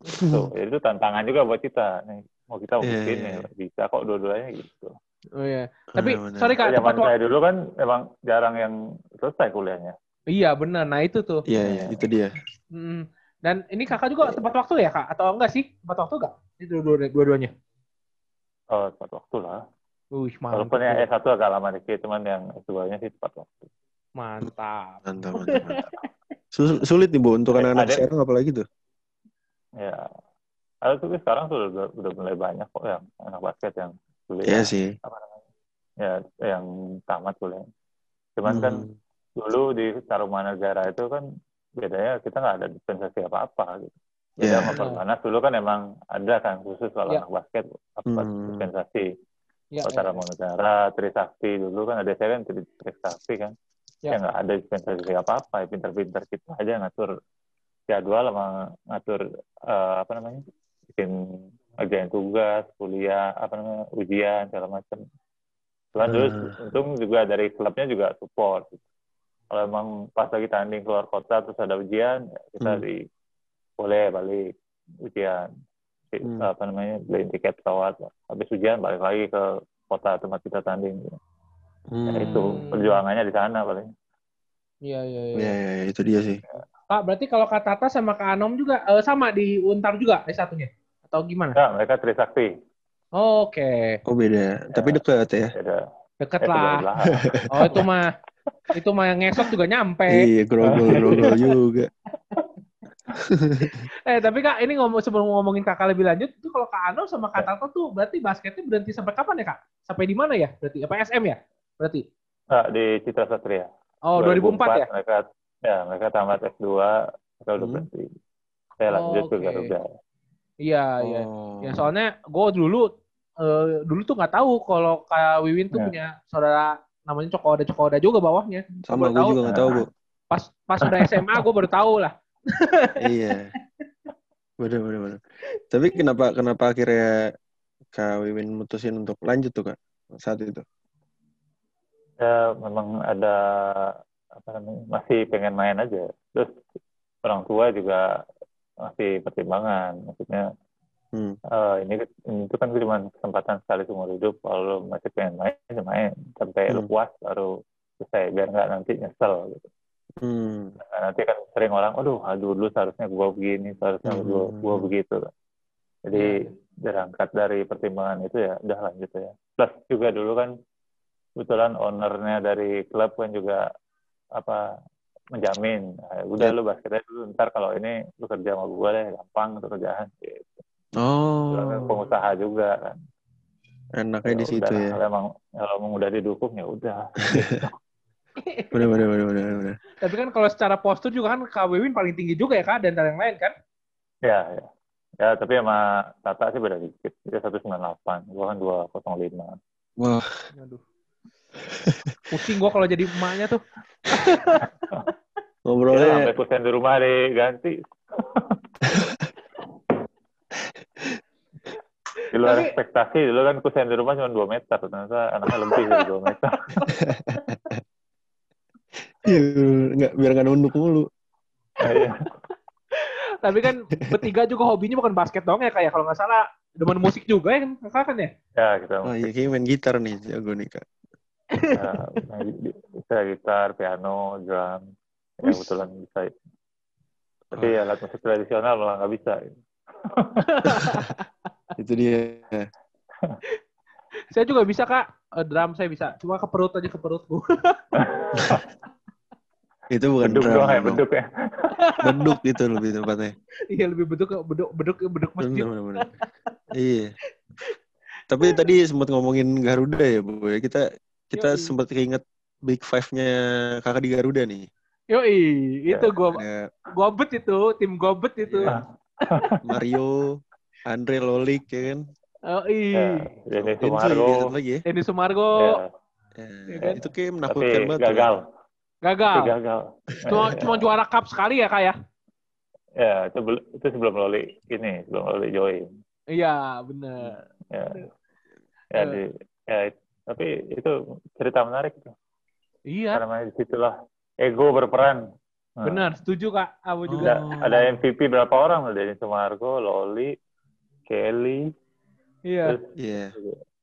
*laughs* Tuh, jadi itu tantangan juga buat kita. Nih, mau kita mau Iya, bikin iya, ya, iya. bisa kok dua-duanya gitu. Oh iya. Tapi Benar, benar. sorry kak, Zaman saya dulu kan emang jarang yang selesai kuliahnya. Iya benar. Nah itu tuh. Iya, iya, itu dia. Hmm. Dan ini kakak juga tepat waktu ya kak? Atau enggak sih? Tepat waktu enggak? Itu dua- dua-duanya. Oh, tepat waktu lah. Wih, mantap. Walaupun yang tuh. S1 agak lama dikit, cuman yang S2-nya sih tepat waktu. Mantap. Mantap, *laughs* mantap. mantap. Sul- Sulit nih, Bu, untuk Eh, anak-anak ada- sekarang apalagi tuh. Ya, ada tuh sekarang tuh udah, udah mulai banyak kok yang anak basket yang kuliah. Iya sih. Apa namanya? Ya, yang tamat kuliah. Cuman kan Hmm. dulu di Tarumanegara itu kan bedanya kita nggak ada dispensasi apa-apa gitu. Beda Iya. sama Perbanas dulu kan emang ada kan khusus kalau Iya. anak basket apa Hmm. dispensasi. Ya, Kalau ya. Tarumanegara, Trisakti dulu kan ada saya kan Tri- Trisakti kan. Ya. Ya nggak ada dispensasi apa-apa, ya pinter-pinter kita aja ngatur jadwal sama ngatur eh, apa namanya bikin ngerjain tugas, kuliah, apa namanya ujian segala macam. Cuman dulu Hmm. untung juga dari klubnya juga support. Kalau emang pas lagi tanding keluar kota terus ada ujian, ya kita Hmm. di boleh balik ujian. Di- Hmm. Apa namanya beliin tiket pesawat. Habis ujian balik lagi ke kota tempat kita tanding. Hmm. Ya, itu perjuangannya di sana paling. Iya, iya, iya. Iya, iya, iya, itu dia sih. Kak, berarti kalau Kak Tata sama Kak Anom juga eh, sama di Untar juga S1-nya? Atau gimana? Nah, mereka Trisakti. Oke, Oh, beda. Tapi dekat ya. Beda. deket Eh, lah. Oh, itu mah itu mah yang ngesot juga nyampe. Iya, grogol-grogol juga. *laughs* Eh, tapi Kak, ini ngomong sebelum ngomongin Kakak lebih lanjut, itu kalau Kak Anom sama Kak Ya. Tata tuh berarti basketnya berhenti sampai kapan ya, Kak? Sampai di mana ya? Berarti apa SM ya? Berarti. Nah, di Citra Satria. Oh, 2004, ya? Mereka ya mereka tamat S2, mereka udah Hmm. berhenti. Saya lanjut ke Oke. Garuda. Iya, iya. Oh. Ya soalnya gue dulu eh, dulu tuh nggak tahu kalau Kak Wiwin tuh Ya. punya saudara namanya Cokoda Cokoda juga bawahnya. Sama gue tahu. juga nggak tahu, Bu. Pas pas udah SMA gue baru tahu lah. Iya. Bener, bener, bener. Tapi kenapa kenapa akhirnya Kak Wiwin mutusin untuk lanjut tuh, Kak? Saat itu. Ya memang ada apa namanya masih pengen main aja. Terus orang tua juga masih pertimbangan. Maksudnya Hmm. eh, ini ini itu kan cuma kesempatan sekali seumur hidup. Kalau lu masih pengen main, ya main sampai lu Hmm. puas baru selesai biar nggak nanti nyesel gitu. Hmm. Nah, nanti kan sering orang, aduh, aduh dulu seharusnya gua begini, seharusnya Hmm. gua, gua begitu. Jadi Iya. berangkat dari pertimbangan itu ya udah lanjut ya. Plus juga dulu kan kebetulan ownernya dari klub kan juga apa menjamin, "Ah, udah Iya. lu basketnya dulu, ntar kalau ini lu kerja sama gua deh, gampang tuh kerjaan. Gitu. Oh. Dulu kan pengusaha juga kan. Enaknya di situ ya. Kalau emang kalau emang udah didukung ya udah. *laughs* Bener, bener, bener, bener, bener. Tapi kan kalau secara postur juga kan Kak Wiwin paling tinggi juga ya Kak dan yang lain kan? ya, ya. Ya, tapi sama Tata sih beda dikit. Dia 198, gua kan 205. Wah, Aduh. Pusing gue kalau jadi emaknya tuh. Ya, *laughs* ngobrolnya sampai kusen di rumah diganti. di luar Tapi- ekspektasi dulu kan kusen di rumah cuma 2 meter ternyata anaknya lebih dari 2 meter *laughs* Iya, nggak biar nggak nunduk mulu. Iya. *laughs* Tapi kan bertiga juga hobinya bukan basket dong ya kayak kalau nggak salah demen musik juga ya kan kakak kan ya? ya kita Oh iya, kayaknya main gitar nih jago nih kak. ya, main- bisa gitar piano drum ya Wih. kebetulan bisa tapi alat musik tradisional malah nggak bisa *laughs* Itu dia. Saya juga bisa kak, Eh, drum saya bisa. Cuma ke perut aja ke perutku. *laughs* Itu bukan beduk doang ya beduk ya *laughs* Beduk itu lebih tepatnya. Iya lebih beduk beduk beduk beduk masjid. Bener, bener, bener. Iya. Tapi tadi sempat ngomongin Garuda ya, Bu. ya. Kita kita Yoi. sempat keinget Big Five-nya kakak di Garuda nih. Yoi, itu Ya, gua Ada gua bet itu, tim gua bet itu. Iya. *laughs* Mario, Andre Lolik ya kan. Yoi. ya jadi Densu Sumargo ya, ya. Denny Sumargo ya, Ya, Iya kan? Itu kayak tapi menakutkan banget. tuh. gagal gagal. tapi gagal Cuma cuma juara cup sekali ya kak ya? ya itu, itu sebelum Loli ini sebelum Loli join Iya bener. ya ya di ya tapi itu cerita menarik tuh Iya karena di situlah ego berperan Nah, bener, setuju kak. Aku juga. ada, ada MVP berapa orang loh dari Sumargo Loli Kelly Iya. terus Iya.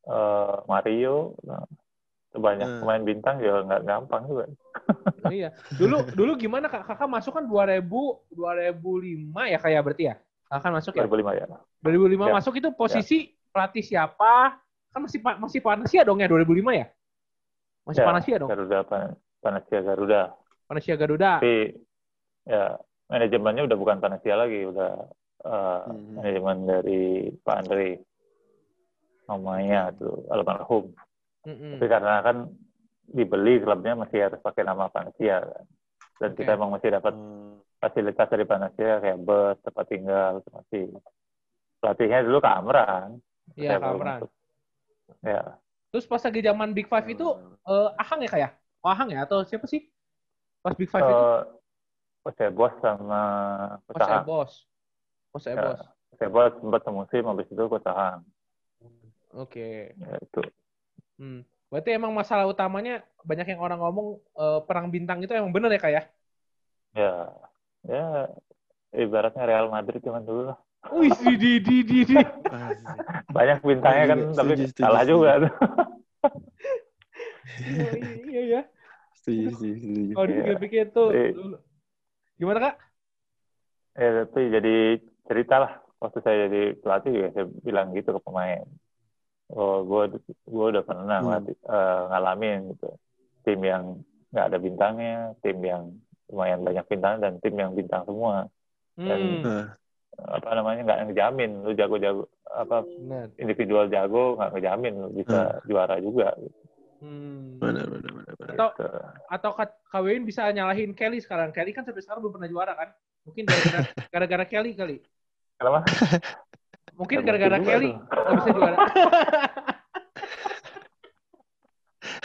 eh, Mario nah, itu banyak Hmm. pemain bintang juga nggak gampang juga *laughs* iya. Dulu dulu gimana kak? Kakak masuk kan 2000 2005 ya kayak berarti ya? Kakak kan masuk ya? 2005 ya 2005 Ya. masuk itu posisi pelatih siapa? Kan masih masih Panasia dong ya 2005 ya? Masih Ya, Panasia dong. Garuda Pan- Panasia Garuda Panasia Garuda. tapi ya manajemennya udah bukan Panasia lagi udah eh, Hmm. manajemen dari Pak Andre namanya tuh almarhum Mm-mm. tapi karena kan dibeli klubnya masih harus pakai nama Panasia kan. dan kita Oke. emang masih dapat Hmm. fasilitas dari Panasia kayak bus tempat tinggal masih pelatihnya dulu Kak Amran Iya Saya Kamran. masuk. ya Terus pas lagi zaman Big Five itu eh, Ahang ya kayak? Oh, Ahang ya atau siapa sih? Pas Big Five itu? Eh, Jose Bos sama Coach saya bos. Saya Ya. bos. Jose Bos sempat semusim habis itu Coach Ahang. Oke. Ya, itu. Hmm. Berarti emang masalah utamanya banyak yang orang ngomong eh, perang bintang itu emang bener ya kayak? Ya, ya ibaratnya Real Madrid zaman dulu lah. Wih, di di di di. di. *laughs* Banyak bintangnya kan, Setuju, tapi setuju, kalah setuju. juga tuh. Iya, iya ya. Setuju, setuju, setuju. Kalau Iya. dipikir-pikir tuh. Iya. dulu. Gimana kak? Ya, tapi jadi cerita lah. Waktu saya jadi pelatih juga saya bilang gitu ke pemain. Oh, gue gue udah pernah Hmm. eh, ngalamin gitu. Tim yang nggak ada bintangnya, tim yang lumayan banyak bintang dan tim yang bintang semua. Hmm. Nah, Apa namanya nggak ngejamin lu jago-jago apa Benar. individual jago nggak ngejamin lu bisa juara juga. Gitu. Hmm. benar, benar, benar, benar. Atau atau Kak Kak Win bisa nyalahin Kelly sekarang. Kelly kan sampai sekarang belum pernah juara kan? Mungkin gara-gara *laughs* gara-gara Kelly kali. Kenapa? *laughs* Mungkin gara-gara Kelly nggak bisa juara.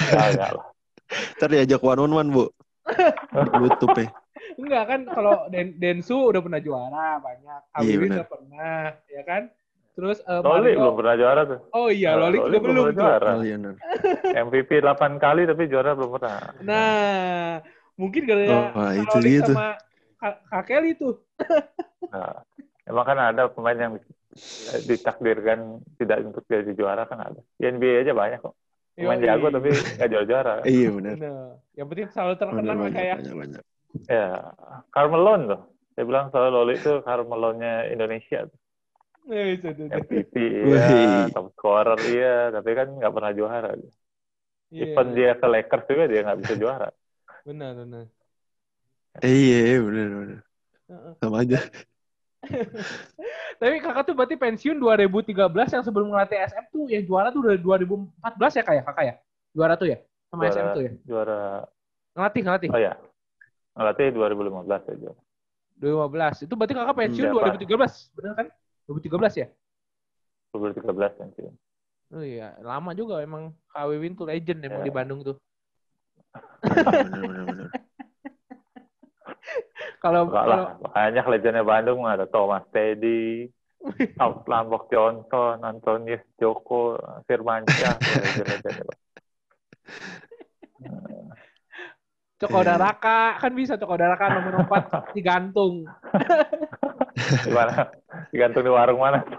Nggak, nggak lah. Ntar diajak one on one, Bu. YouTube ya. Enggak kan kalau Den Densu udah pernah juara banyak. Iya, Awin benar. udah pernah, ya kan? Terus eh, Loli Mario- belum pernah juara tuh. Oh iya, Nah, Loli juga belum tuh. juara. Oh, iya. *laughs* MVP 8 kali tapi juara belum pernah. Nah, mungkin gara-gara Oh, wah, itu Loli dia tuh. sama Kak Kak Kelly tuh. Nah, emang kan ada pemain yang ditakdirkan tidak untuk jadi juara kan ada. Di NBA aja banyak kok. Pemain jago tapi nggak juara-juara. *laughs* Iya, benar. Nah, yang penting selalu banyak, kayak. banyak, banyak. Ya, Carmelon tuh. Saya bilang selalu Loli itu Carmelonnya Indonesia. tuh. Eh, itu, itu, itu. MVP iya, *laughs* top scorer iya, tapi kan nggak pernah juara. Iya, Even dia ke Lakers juga dia nggak bisa juara. Benar, benar. Iya, iya, benar, benar. Sama aja. *laughs* Tapi kakak tuh berarti pensiun 2013 yang sebelum ngelatih SM tuh yang juara tuh udah 2014 ya kayak kakak ya? Juara tuh ya? Sama SM Juara, tuh ya? juara Ngelatih, ngelatih. oh ya. Ngelatih 2015 aja. 2015. Itu berarti kakak pensiun siapa? 2013, bener kan? 2013 ya? 2013 kan sih. Oh iya, lama juga emang Kak Wiwin tuh legend emang Ya. di Bandung tuh. *laughs* Benar, benar, benar. Kalau kalau lah, banyak legendnya Bandung ada Thomas Teddy, Out Lambok Johnson, Antonius Joko, Firmansyah, *laughs* legend-legend. Cokoda Iya. Raka kan bisa Cokoda Raka nomor 4 digantung. *laughs* Di mana? Digantung di warung mana? *laughs*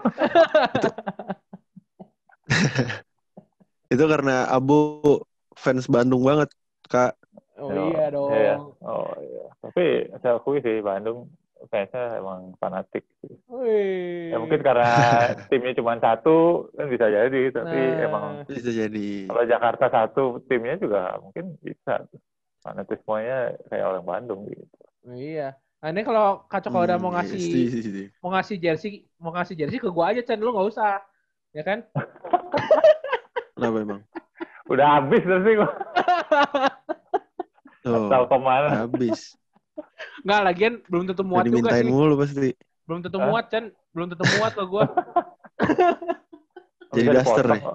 Itu karena Abu fans Bandung banget, Kak. Oh iya dong. Iya. Oh iya. Tapi saya akui sih Bandung fansnya emang fanatik. sih. Wih. Ya mungkin karena timnya cuma satu kan bisa jadi, tapi Nah. emang Bisa jadi. kalau Jakarta satu timnya juga mungkin bisa. Fanatismenya kayak orang Bandung gitu. Iya. Nah, ini kalau Kak Cokoda mau Hmm, ngasih iya, setuju. mau ngasih jersey mau ngasih jersey ke gua aja Chan lu nggak usah ya kan *laughs* Kenapa emang? Udah habis terus sih gua. *laughs* Oh, Tahu ke mana? habis. nggak lagian belum tentu muat juga dimintain sih mulu pasti. belum tentu Hah? muat Chan belum tentu muat ke gua *laughs* Jadi daster ya? *laughs*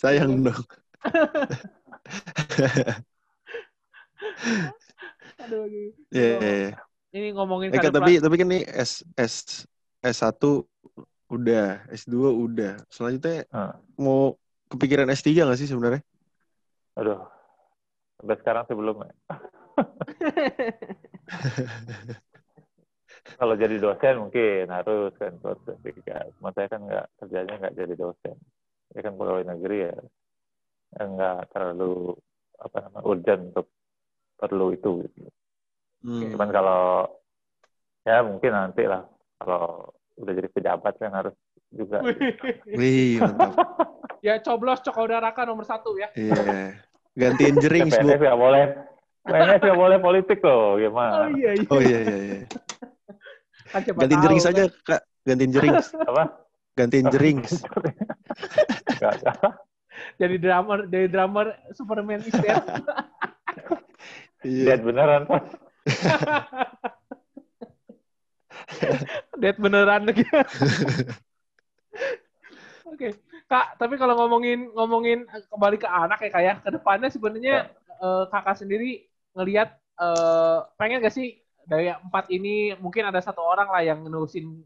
Sayang dong. *laughs* aduh, aduh. Iya, iya, iya. ini ngomongin Eh, tapi tapi kan nih S S S1 udah, S2 udah. Selanjutnya Hmm. mau kepikiran S3 nggak sih sebenarnya? Aduh. Sampai sekarang sih belum ya. *laughs* Kalau jadi dosen mungkin harus kan sertifikat. Cuma saya kan nggak kerjanya nggak jadi dosen. Saya kan pegawai negeri ya. Ya Nggak terlalu apa namanya urgent untuk perlu itu. Gitu. Hmm. Cuman kalau ya mungkin nanti lah kalau udah jadi pejabat kan harus juga. Wih, mantap. *laughs* ya coblos Cokoda Raka nomor satu ya Iya. Gantiin jerings, Bu. PNS nggak boleh. PNS nggak boleh politik loh, oh gimana? iya iya Oh iya iya iya. kan Gantiin tahu, jerings kan. aja, Kak. Gantiin jerings. Apa? Gantiin nggak. jadi drummer jadi drummer Superman is dead Iya. Lihat beneran Pak. dead beneran lagi oke *laughs* kak tapi kalau ngomongin ngomongin kembali ke anak ya kayak ke depannya sebenarnya eh, kakak sendiri ngelihat eh, pengen gak sih dari empat ini mungkin ada satu orang lah yang nusin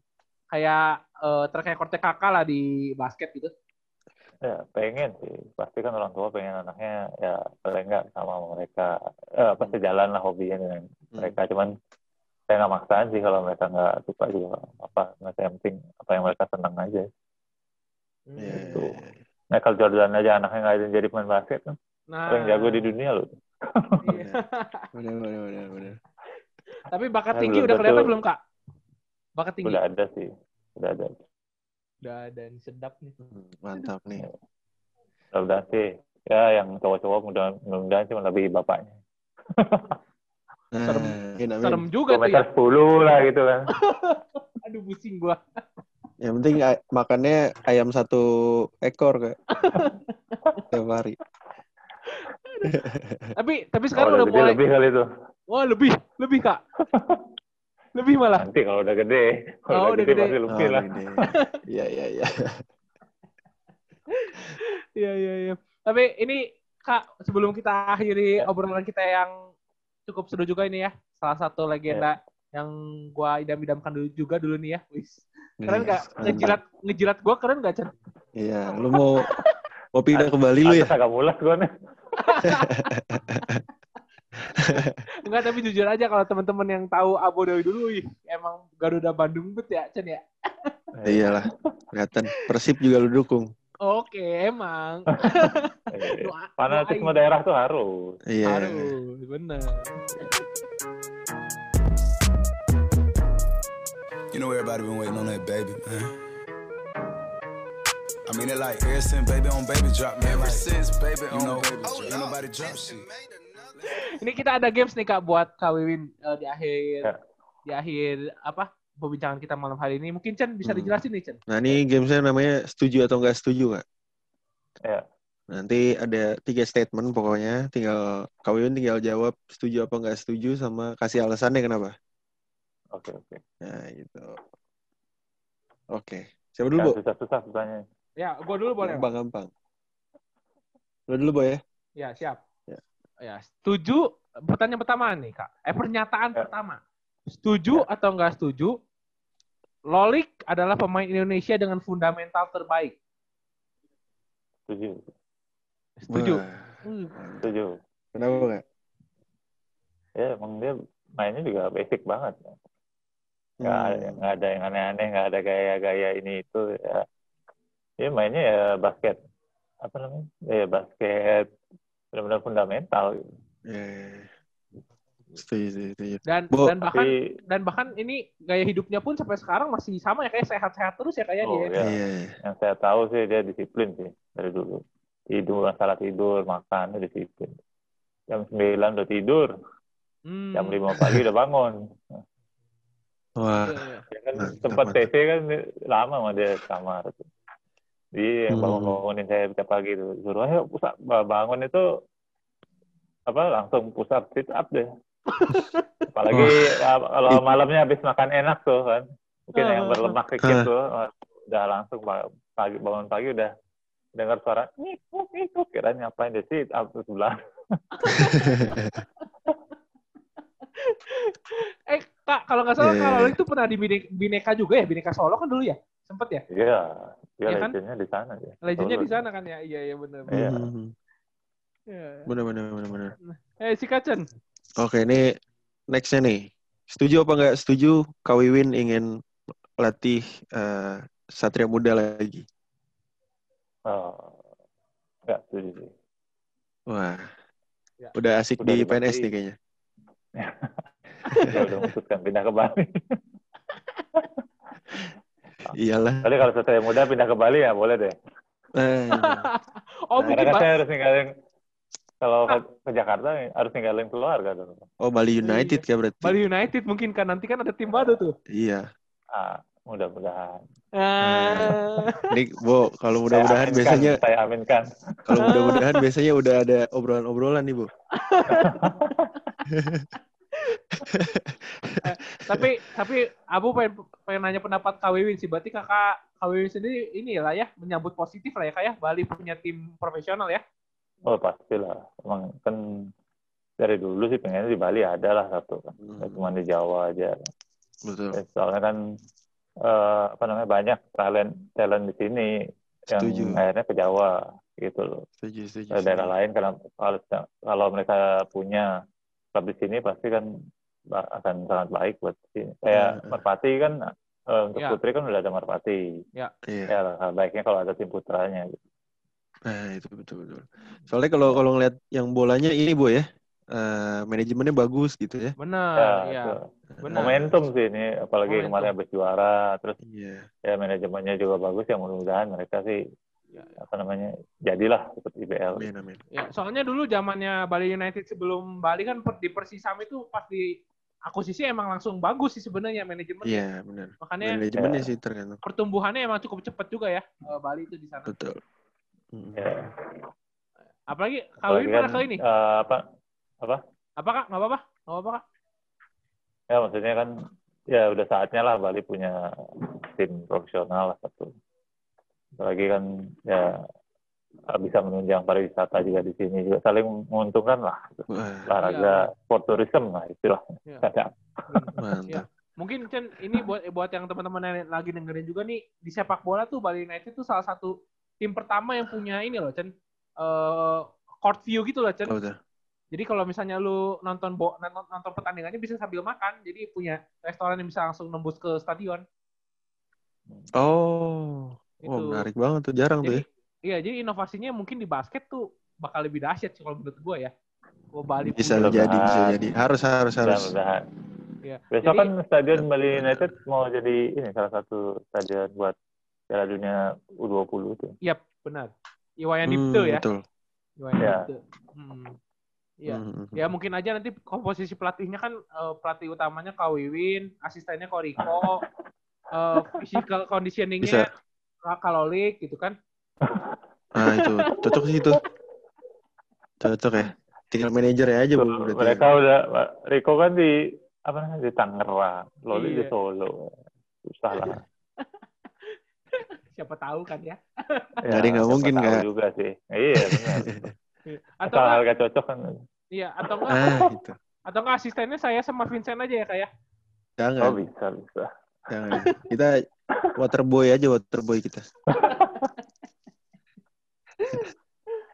kayak eh, track recordnya kakak lah di basket gitu Ya, pengen sih. Pasti kan orang tua pengen anaknya ya paling nggak sama mereka. Eh, apa sejalan lah hobinya dengan mereka. Cuman saya nggak maksaan sih kalau mereka nggak suka juga apa. Nggak yang penting apa yang mereka senang aja. Iya. Gitu. Michael Jordan aja anaknya nggak ada jadi pemain basket kan. nah Paling jago di dunia loh. iya. Benar benar benar benar. tapi bakat Ya, tinggi udah kelihatan belum kak bakat tinggi Udah ada sih. Udah ada. udah ada nih sedap nih Mantap nih. Udah sih. Ya yang cowok-cowok mudah- mudah-mudahan cuma lebih bapaknya. Nah, Serem. amin. serem juga tuh ya Kilometer 10 lah gitu kan. *laughs* aduh pusing gua Yang penting ay- makannya ayam satu ekor kak. *laughs* Tiap hari. tapi tapi Oh, sekarang udah udah gede mulai lebih kali itu. wah lebih lebih kak lebih malah Nanti kalau udah gede. Kalau Oh, udah, udah gede, gede. pasti Oh, lebih lah. gede. *laughs* Iya iya iya. Iya iya iya. Tapi ini Kak, sebelum kita akhiri obrolan kita yang cukup seru juga ini ya. Salah satu legenda yang gua idam-idamkan dulu juga dulu nih ya. Wis. Keren nggak? Ngejilat ngejilat gua keren nggak, Chan? Iya, lu mau mau pindah ke Bali lu ya? Agak mulas gue nih. *laughs* Enggak, tapi jujur aja kalau teman-teman yang tahu Abo dari dulu, ih, emang Garuda Bandung bet ya, Chan ya. Iyalah, kelihatan. Persib juga lu dukung. Oke, emang. Iya. *laughs* Fanatisme daerah tuh harus. Iya. Harus, bener. You know everybody been waiting on that baby, man. I mean it like ever since baby on baby drop, man. Ever since baby on know, baby drop. Ain't nobody drop shit. Ini kita ada games nih Kak buat Kak Wiwin eh, di akhir Ya. di akhir apa perbincangan kita malam hari ini. Mungkin Chen bisa Hmm. dijelasin nih Chen. Nah ini gamesnya namanya setuju atau nggak setuju kak? Ya. Nanti ada tiga statement pokoknya, tinggal kawin tinggal jawab setuju apa nggak setuju sama kasih alasannya kenapa. Oke, oke. Nah gitu. Oke, siapa dulu Nah, bu? susah-susah susahnya. Ya, gua dulu boleh. Bang? Gampang gampang. Lo dulu boy ya? Ya, siap. Ya. Ya, setuju pertanyaan pertama nih, Kak. Eh pernyataan Ya. pertama. Setuju atau enggak setuju? Lolik adalah pemain Indonesia dengan fundamental terbaik. Setuju. Setuju. Wah, Hmm. Setuju. Kenapa nggak? Ya emang dia mainnya juga basic banget. Nggak ada, Hmm. nggak ada yang aneh-aneh, nggak ada gaya-gaya ini itu. Ya, dia mainnya ya basket. Apa namanya? Ya basket. Benar-benar fundamental. gitu. Ya. Setuju, setuju, setuju. Dan Bo, dan bahkan Tapi, dan bahkan ini gaya hidupnya pun sampai sekarang masih sama ya kayak sehat-sehat terus ya kayak oh dia. ya, Iya. yang saya tahu sih dia disiplin sih dari dulu. Tidur, masalah tidur, makan, disiplin. Jam 9 udah tidur, Hmm. jam 5 pagi udah bangun. *laughs* Wah, Iya, iya. Ya kan Mantap, tempat mantap. TC kan lama sama dia kamar tuh. Jadi yang Hmm. bangun-bangunin saya tiap pagi tuh. Suruh ayo pusat bangun itu apa langsung push up sit up deh. *laughs* Apalagi kalau malamnya habis makan enak tuh kan. Mungkin yang Ah. berlemak dikit Ah. tuh udah langsung pagi bangun pagi udah dengar suara ngikuk ngikuk kira ngapain dia sit up tuh sebelah. *laughs* Eh kak kalau nggak salah Iya, kalau iya. itu pernah di Bine- bineka juga ya bineka Solo kan dulu ya sempet ya Iya, dia Iya kan? legendnya di sana dia. legendnya di sana kan ya iya iya benar. Iya. Hmm. Iya. Bener, bener, bener, bener. Eh si Kacen Oke, ini nextnya nih. Setuju apa nggak setuju Kak Wiwin ingin latih eh, Satria Muda lagi? Oh, nggak setuju sih. Wah, Ya. udah asik Udah di PNS nih kayaknya. *laughs* Dia udah memutuskan pindah ke Bali. *laughs* Iyalah. Tapi kalau saya muda pindah ke Bali ya boleh deh. Eh, oh Nah, Karena saya harus ninggalin kalau ke, ke Jakarta harus ninggalin keluarga dong. oh, Bali United ya berarti? Bali United mungkin kan nanti kan ada tim baru tuh. Iya. Ah, mudah-mudahan. Ah. Ini, Bo, kalau mudah-mudahan biasanya saya aminkan. kalau mudah-mudahan biasanya udah ada obrolan-obrolan nih, Bu. *laughs* tapi tapi Abu pengen, pengen nanya pendapat Kak Wiwin sih. Berarti kakak Kak Wiwin sendiri ini lah ya menyambut positif lah ya kayak Bali punya tim profesional ya. Oh pastilah. Emang kan dari dulu sih pengennya di Bali ada lah satu kan. Hmm, cuma di Jawa aja. betul. Ya, Soalnya kan eh, apa namanya banyak talent talent di sini yang Setuju. akhirnya ke Jawa gitu loh. Setuju, setuju. Ke daerah setuju. lain karena kalau kalau mereka punya klub di sini pasti kan akan sangat baik buat sini. Kayak Hmm. Merpati kan eh, untuk Ya. putri kan udah ada Merpati. Iya. Ya alangkah baiknya kalau ada tim putranya. Gitu. Nah, itu betul betul. Soalnya kalau kalau ngeliat yang bolanya ini, Bu ya. Eh, manajemennya bagus gitu ya. Benar, Ya, iya. itu. Benar. Momentum sih ini, apalagi Momentum. kemarin habis juara, terus Iya. ya manajemennya juga bagus. Ya mudah-mudahan mereka sih Ya. apa namanya jadilah seperti IBL. Amin amin. Ya, soalnya dulu zamannya Bali United sebelum Bali kan per- di Persisam itu pas di akuisisi emang langsung bagus sih sebenarnya manajemen. Iya, benar. Makanya Manajemennya Ya. sih tergantung. pertumbuhannya emang cukup cepat juga ya eh, Bali itu di sana. Betul. Mm. Ya. Apalagi Apalagi Kawin pernah kan, ke ini. eh, apa apa Apa kak? Nggak apa-apa? Nggak apa-apa kak? ya maksudnya kan ya udah saatnya lah Bali punya tim profesional lah satu. Apalagi kan ya bisa menunjang pariwisata juga di sini juga saling menguntungkan lah olahraga sport tourism lah istilahnya. Iya. *laughs* Kadang. mantap. Mungkin Chen ini buat buat yang teman-teman yang lagi dengerin juga nih di sepak bola tuh Bali United tuh salah satu tim pertama yang punya ini loh Chen eh court view gitu loh Chen. Oh, betul. Jadi kalau misalnya lu nonton bo nonton, nonton pertandingannya bisa sambil makan. Jadi punya restoran yang bisa langsung nembus ke stadion. Oh, Itu. oh menarik banget tuh, jarang tuh Jadi, ya. iya, jadi inovasinya mungkin di basket tuh bakal lebih dahsyat sih kalau menurut gua ya. Gua Bali Bisa jadi, bisa jadi. Harus, harus, harus. Mudah-mudahan. Iya. Besok Jadi- kan stadion Bali United mau jadi ini salah satu stadion buat Piala Dunia U20 itu. Iya, benar. Iwayan Hmm, Dipte ya. Betul. Iwayan Iya. Dipte. Hmm. Iya. Hmm, Ya mungkin aja nanti komposisi pelatihnya kan eh, pelatih utamanya Kak Wiwin, asistennya Kak Riko, *laughs* eh, physical conditioningnya Kak Kalolik gitu kan. Nah, itu cocok sih itu. Cocok ya. Tinggal manajernya aja, Bu. berarti. Mereka udah Rico kan di apa namanya di Tangerang, Loli di Iya. Solo. Susah lah. *laughs* Siapa tahu kan ya. Nggak ada yang nggak mungkin, Kak. juga sih. Iya, benar. *laughs* Atau Asal enggak, harga cocok kan. iya, atau enggak, Ah, gitu. atau enggak asistennya saya sama Vincent aja ya kayak. Jangan, Oh, bisa, bisa. jangan. Kita waterboy aja, waterboy kita. *laughs*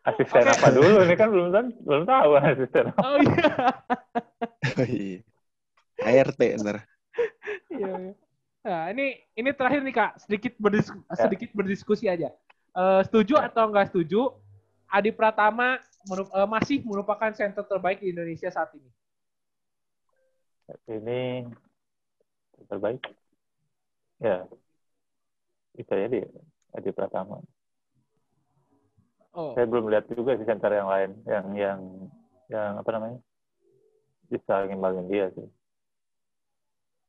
asisten Oke. apa dulu nih kan belum kan belum tahu asisten apa. Oh iya. Iya. ART ntar. Iya, iya. Nah, ini ini terakhir nih Kak, sedikit berdis Ya. sedikit berdiskusi aja. Eh, setuju atau enggak setuju? Adi Pratama eh, masih merupakan center terbaik di Indonesia saat ini. ini terbaik ya bisa jadi Adi Pratama Oh, saya belum lihat juga sih center yang lain yang yang yang apa namanya bisa ngimbangin dia sih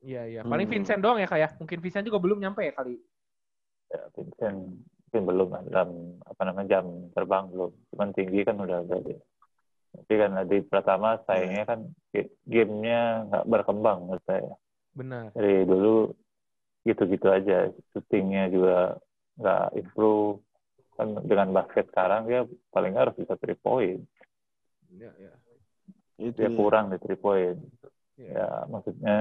iya iya. Paling Hmm. Vincent doang ya Kak ya. Mungkin Vincent juga belum nyampe ya kali. ya Vincent mungkin belum lah dalam apa namanya jam terbang belum. Cuman tinggi kan udah ada dia tapi kan Adi Pratama sayangnya kan ge- gamenya nggak berkembang menurut saya. Benar. dari dulu gitu-gitu aja. Syutingnya juga nggak improve. Kan dengan basket sekarang dia paling nggak harus bisa three point. Iya, iya. Itu dia kurang di three point. Iya. ya maksudnya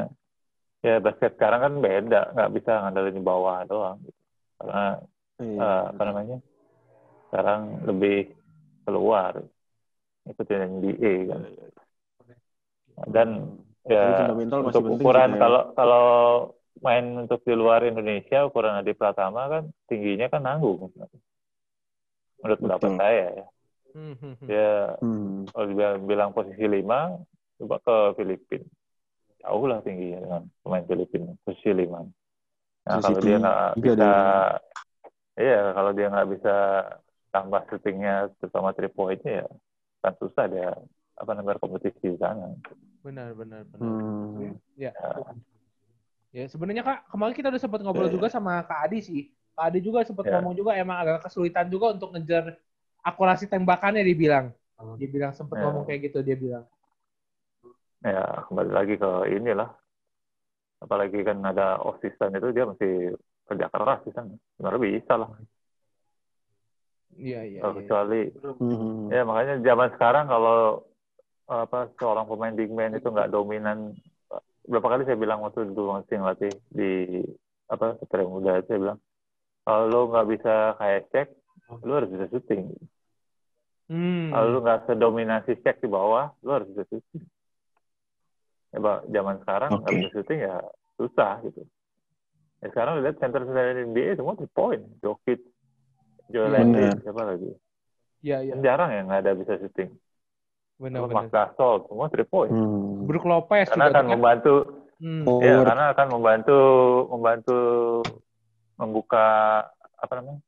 ya basket sekarang kan beda. Nggak bisa ngandelin di bawah doang gitu. karena Iya. eh, apa namanya sekarang lebih keluar ikutin NBA kan dan Tapi ya fundamental masih untuk penting ukuran ya. kalau kalau main untuk di luar Indonesia ukuran Adi Pratama kan tingginya kan nanggung menurut pendapat saya ya Hmm, hmm, hmm. dia Hmm. kalau dibilang bilang posisi lima coba ke Filipina jauh lah tingginya dengan pemain Filipina posisi lima nah kalau dia nggak bisa dia. Iya kalau dia nggak bisa tambah syutingnya terutama three pointnya ya kan susah dia apa namanya berkompetisi di sana Benar, benar, benar. Hmm. Ya. Ya, sebenarnya Kak, kemarin kita udah sempat ngobrol Iya. juga sama Kak Adi sih. Kak Adi juga sempat Iya. ngomong juga emang agak kesulitan juga untuk ngejar akurasi tembakannya dia bilang. Dia bilang sempat Iya. ngomong kayak gitu dia bilang. ya kembali lagi ke inilah apalagi kan ada off season itu dia mesti kerja keras di sana sebenarnya bisa lah Iya, iya, Kalau iya. kecuali Hmm. ya makanya zaman sekarang kalau apa seorang pemain big man itu nggak dominan berapa kali saya bilang waktu dulu masih ngelatih di apa satria muda saya bilang kalau lo nggak bisa kayak cek lo harus bisa syuting Hmm. kalau lo nggak sedominasi cek di bawah lo harus bisa syuting ya Pak, zaman sekarang nggak Oke. bisa syuting ya susah gitu ya sekarang lihat center center NBA semua three point Jokic Joel Iya, Embiid benar. siapa lagi Iya, iya. Kan jarang yang nggak ada bisa syuting Benar, benar. Gasol semua three point Hmm. Brook Lopez karena juga akan kan. membantu Hmm. Oh, ya karena akan membantu membantu membuka apa namanya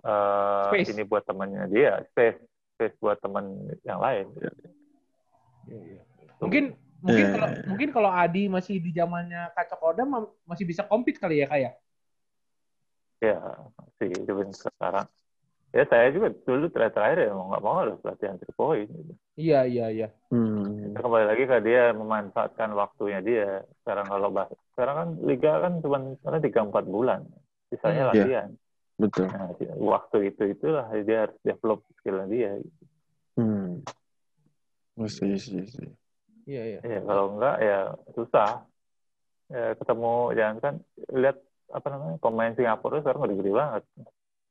eh, Space. ini buat temannya dia space space buat teman yang lain Iya, iya. Mungkin mungkin Iya, kalau mungkin kalau Adi masih di zamannya Kacok Oda ma- masih bisa compete kali ya kayak. ya sih cuman sekarang ya saya juga dulu terakhir terakhir ya mau nggak mau harus latihan three point gitu. Iya iya iya. Hmm. Kita kembali lagi ke dia memanfaatkan waktunya dia sekarang kalau bahas sekarang kan liga kan cuma karena tiga empat bulan sisanya Hmm. Iya. latihan Betul. nah, waktu itu itulah dia harus develop skillnya dia Hmm. Oh, setuju, setuju, setuju. Iya iya. Ya, kalau enggak ya susah. Ya, ketemu jangan kan lihat apa namanya pemain Singapura sekarang gede-gede banget.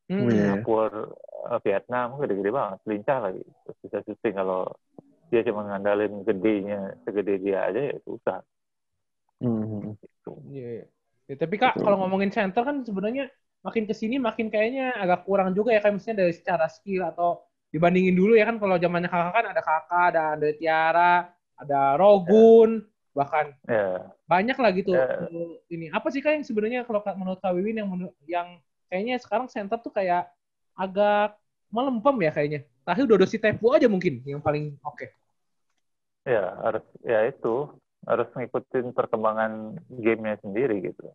Hmm. Iya. Singapura, eh, Vietnam gede-gede banget, lincah lagi. Terus bisa syuting kalau dia cuma ngandalin gedenya segede dia aja ya susah. Hmm. Gitu. Iya, iya. Ya, tapi Kak, Betul. kalau ngomongin center kan sebenarnya makin ke sini makin kayaknya agak kurang juga ya kayak misalnya dari secara skill atau dibandingin dulu ya kan kalau zamannya kakak kan ada kakak, ada Andre Tiara, ada Rogun, bahkan. Ya, banyak lah gitu. Eh, ini apa sih kak yang sebenarnya kalau menurut Kak Wiwin yang yang kayaknya sekarang center tuh kayak agak melempem ya kayaknya. Terakhir udah si Tepu aja mungkin yang paling oke. Ya harus ya itu. Harus ngikutin perkembangan gamenya sendiri gitu.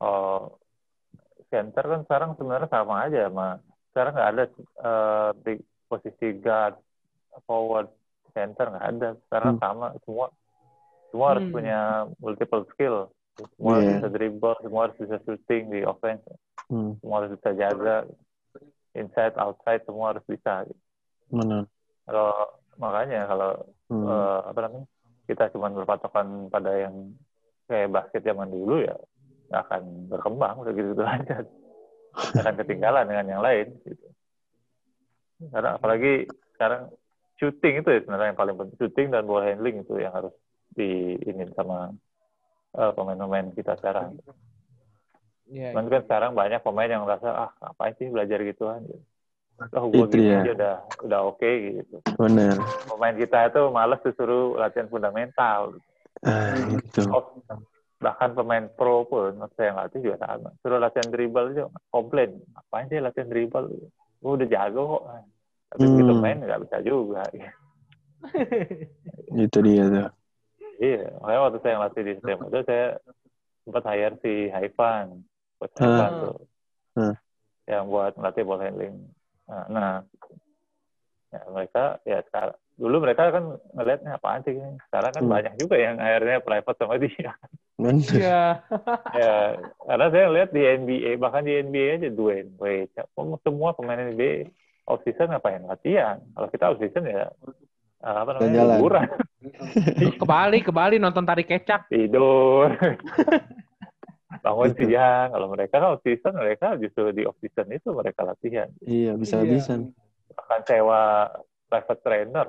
Oh, center kan sekarang sebenarnya sama aja sama sekarang nggak ada eh, di posisi guard, forward, center nggak ada. Sekarang Hmm. sama semua semua harus Hmm. punya multiple skill. Semua harus Iya. bisa dribble, semua harus bisa shooting di offense, Hmm. semua harus bisa jaga inside outside semua harus bisa. Benar. Kalau makanya kalau Hmm. eh, apa namanya kita cuma berpatokan pada yang kayak basket zaman dulu ya nggak akan berkembang udah gitu gitu *laughs* aja akan ketinggalan dengan yang lain gitu. Karena apalagi sekarang shooting itu ya sebenarnya yang paling penting. Shooting dan ball handling itu yang harus diinin sama eh, pemain-pemain kita sekarang. Iya. Cuman kan sekarang banyak pemain yang merasa ah ngapain sih belajar gituan gitu. Oh, gue Itu gini dia. aja udah udah oke gitu. Bener. Pemain kita itu males disuruh latihan fundamental. Ah, itu. Oh, bahkan pemain pro pun saya yang latih juga sama. Suruh latihan dribble aja komplain. Ngapain sih latihan dribble? Gue udah jago kok. Tapi Hmm. begitu main nggak bisa juga. *laughs* Itu dia tuh. Iya, makanya waktu saya latih di STM itu saya sempat hire si Haifan, coach Ah. Haifan tuh, Ah. yang buat melatih ball handling. Nah, nah, ya mereka ya sekarang dulu mereka kan ngelihatnya apaan sih. Sekarang kan Hmm. banyak juga yang akhirnya private sama dia. *laughs* Iya. ya, karena saya lihat di NBA, bahkan di NBA aja Dwayne Wade, semua pemain NBA off season ngapain latihan. Kalau kita off season ya apa namanya liburan, *laughs* ke Bali, ke Bali nonton tari kecak. tidur. *laughs* bangun Gitu. siang. Kalau mereka kan off season, mereka justru di off season itu mereka latihan. Iya, bisa-bisa. Bahkan sewa private trainer.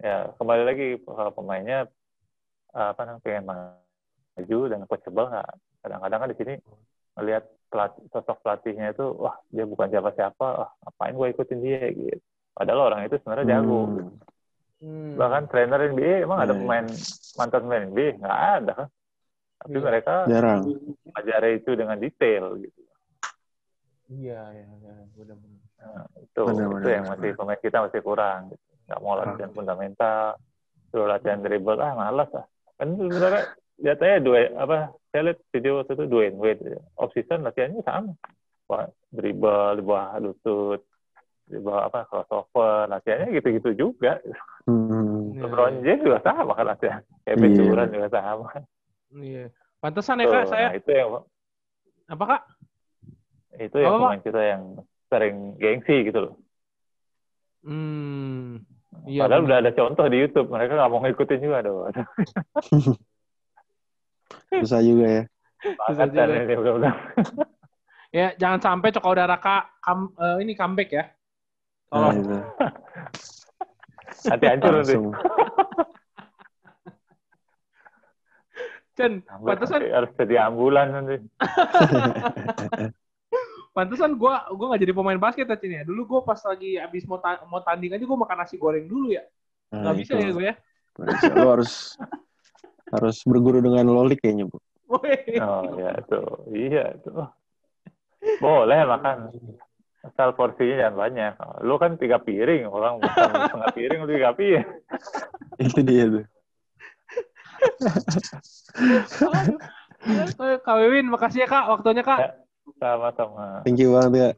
Ya, kembali lagi kalau pemainnya apa namanya pengen maju dan coachable nggak. Kadang-kadang kan di sini melihat pelatih, sosok pelatihnya itu, wah dia bukan siapa-siapa, wah ngapain gue ikutin dia gitu. Padahal orang itu sebenarnya jago. Hmm. Hmm. Bahkan trainer NBA emang ada Iya. pemain mantan pemain NBA nggak ada kan. Tapi Iya. mereka Jarang. pelajari itu dengan detail gitu. Iya, iya, iya, benar-benar. Nah, itu Benar, itu benar, yang benar. masih pemain kita masih kurang gitu. nggak mau latihan fundamental suruh latihan dribble ah malas ah kan sebenarnya lihat aja dua apa saya lihat video waktu itu Dwayne Wade off season latihannya sama Wah, dribble di bawah lutut di bawah apa crossover latihannya gitu-gitu juga Hmm. Iya, LeBron James juga sama kan latihan Kevin Iya. Durant juga sama Iya. Pantesan ya kak, saya nah, itu yang apa kak? itu yang Apa, pemain kita yang sering gengsi gitu loh Hmm. Iya. Padahal benar. udah ada contoh di YouTube, mereka nggak mau ngikutin juga dong. *laughs* Susah juga ya. Banget juga. *laughs* Ya, jangan sampai Udara kak kam, eh, ini comeback ya. Nah, Tolong. itu. *laughs* Hati hancur nanti. Langsung. *laughs* Chen, pantesan harus jadi ambulan nanti. pantesan gua gua nggak jadi pemain basket ya Cen ya. Dulu gua pas lagi abis mau ta- mau tanding aja gua makan nasi goreng dulu ya. Nah, Nggak bisa itu. ya gue ya. Nggak bisa. Lo harus harus berguru dengan lolik kayaknya, Bu. Oh iya tuh, iya tuh. Boleh makan. Asal porsinya jangan banyak. Lu kan tiga piring, orang makan *laughs* setengah piring, lu tiga piring. Itu dia tuh. Kak Wiwin, makasih ya Kak waktunya Kak. Ya. Sama-sama. Thank you banget ya.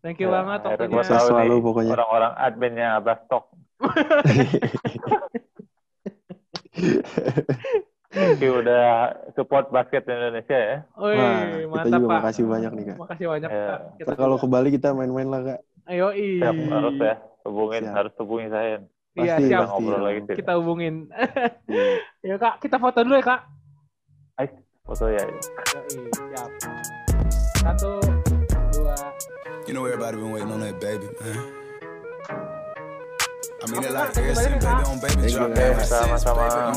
Thank you Ya, banget waktunya. tahu selalu pokoknya. Orang-orang adminnya Abastok. *laughs* Thank you udah support basket Indonesia ya. Wah, kita mantap juga Pak. makasih banyak nih, Kak. Makasih banyak Ya. Kak. Kita kalau ke Bali kita main-main lah, Kak. Ayo Siap, harus ya. Hubungin, Siap. harus hubungi saya. Iya, Pasti, siap. Kita ngobrol lagi sih. Kita hubungin. *laughs* Ya Kak, kita foto dulu ya Kak. Ayo, foto ya. Yoi, siap. Satu, dua, You know everybody been waiting on that baby, man. I mean it Oke, like Kak, ever thank you since banyak, baby on baby Thank drop you, ever Kak. since Sama-sama.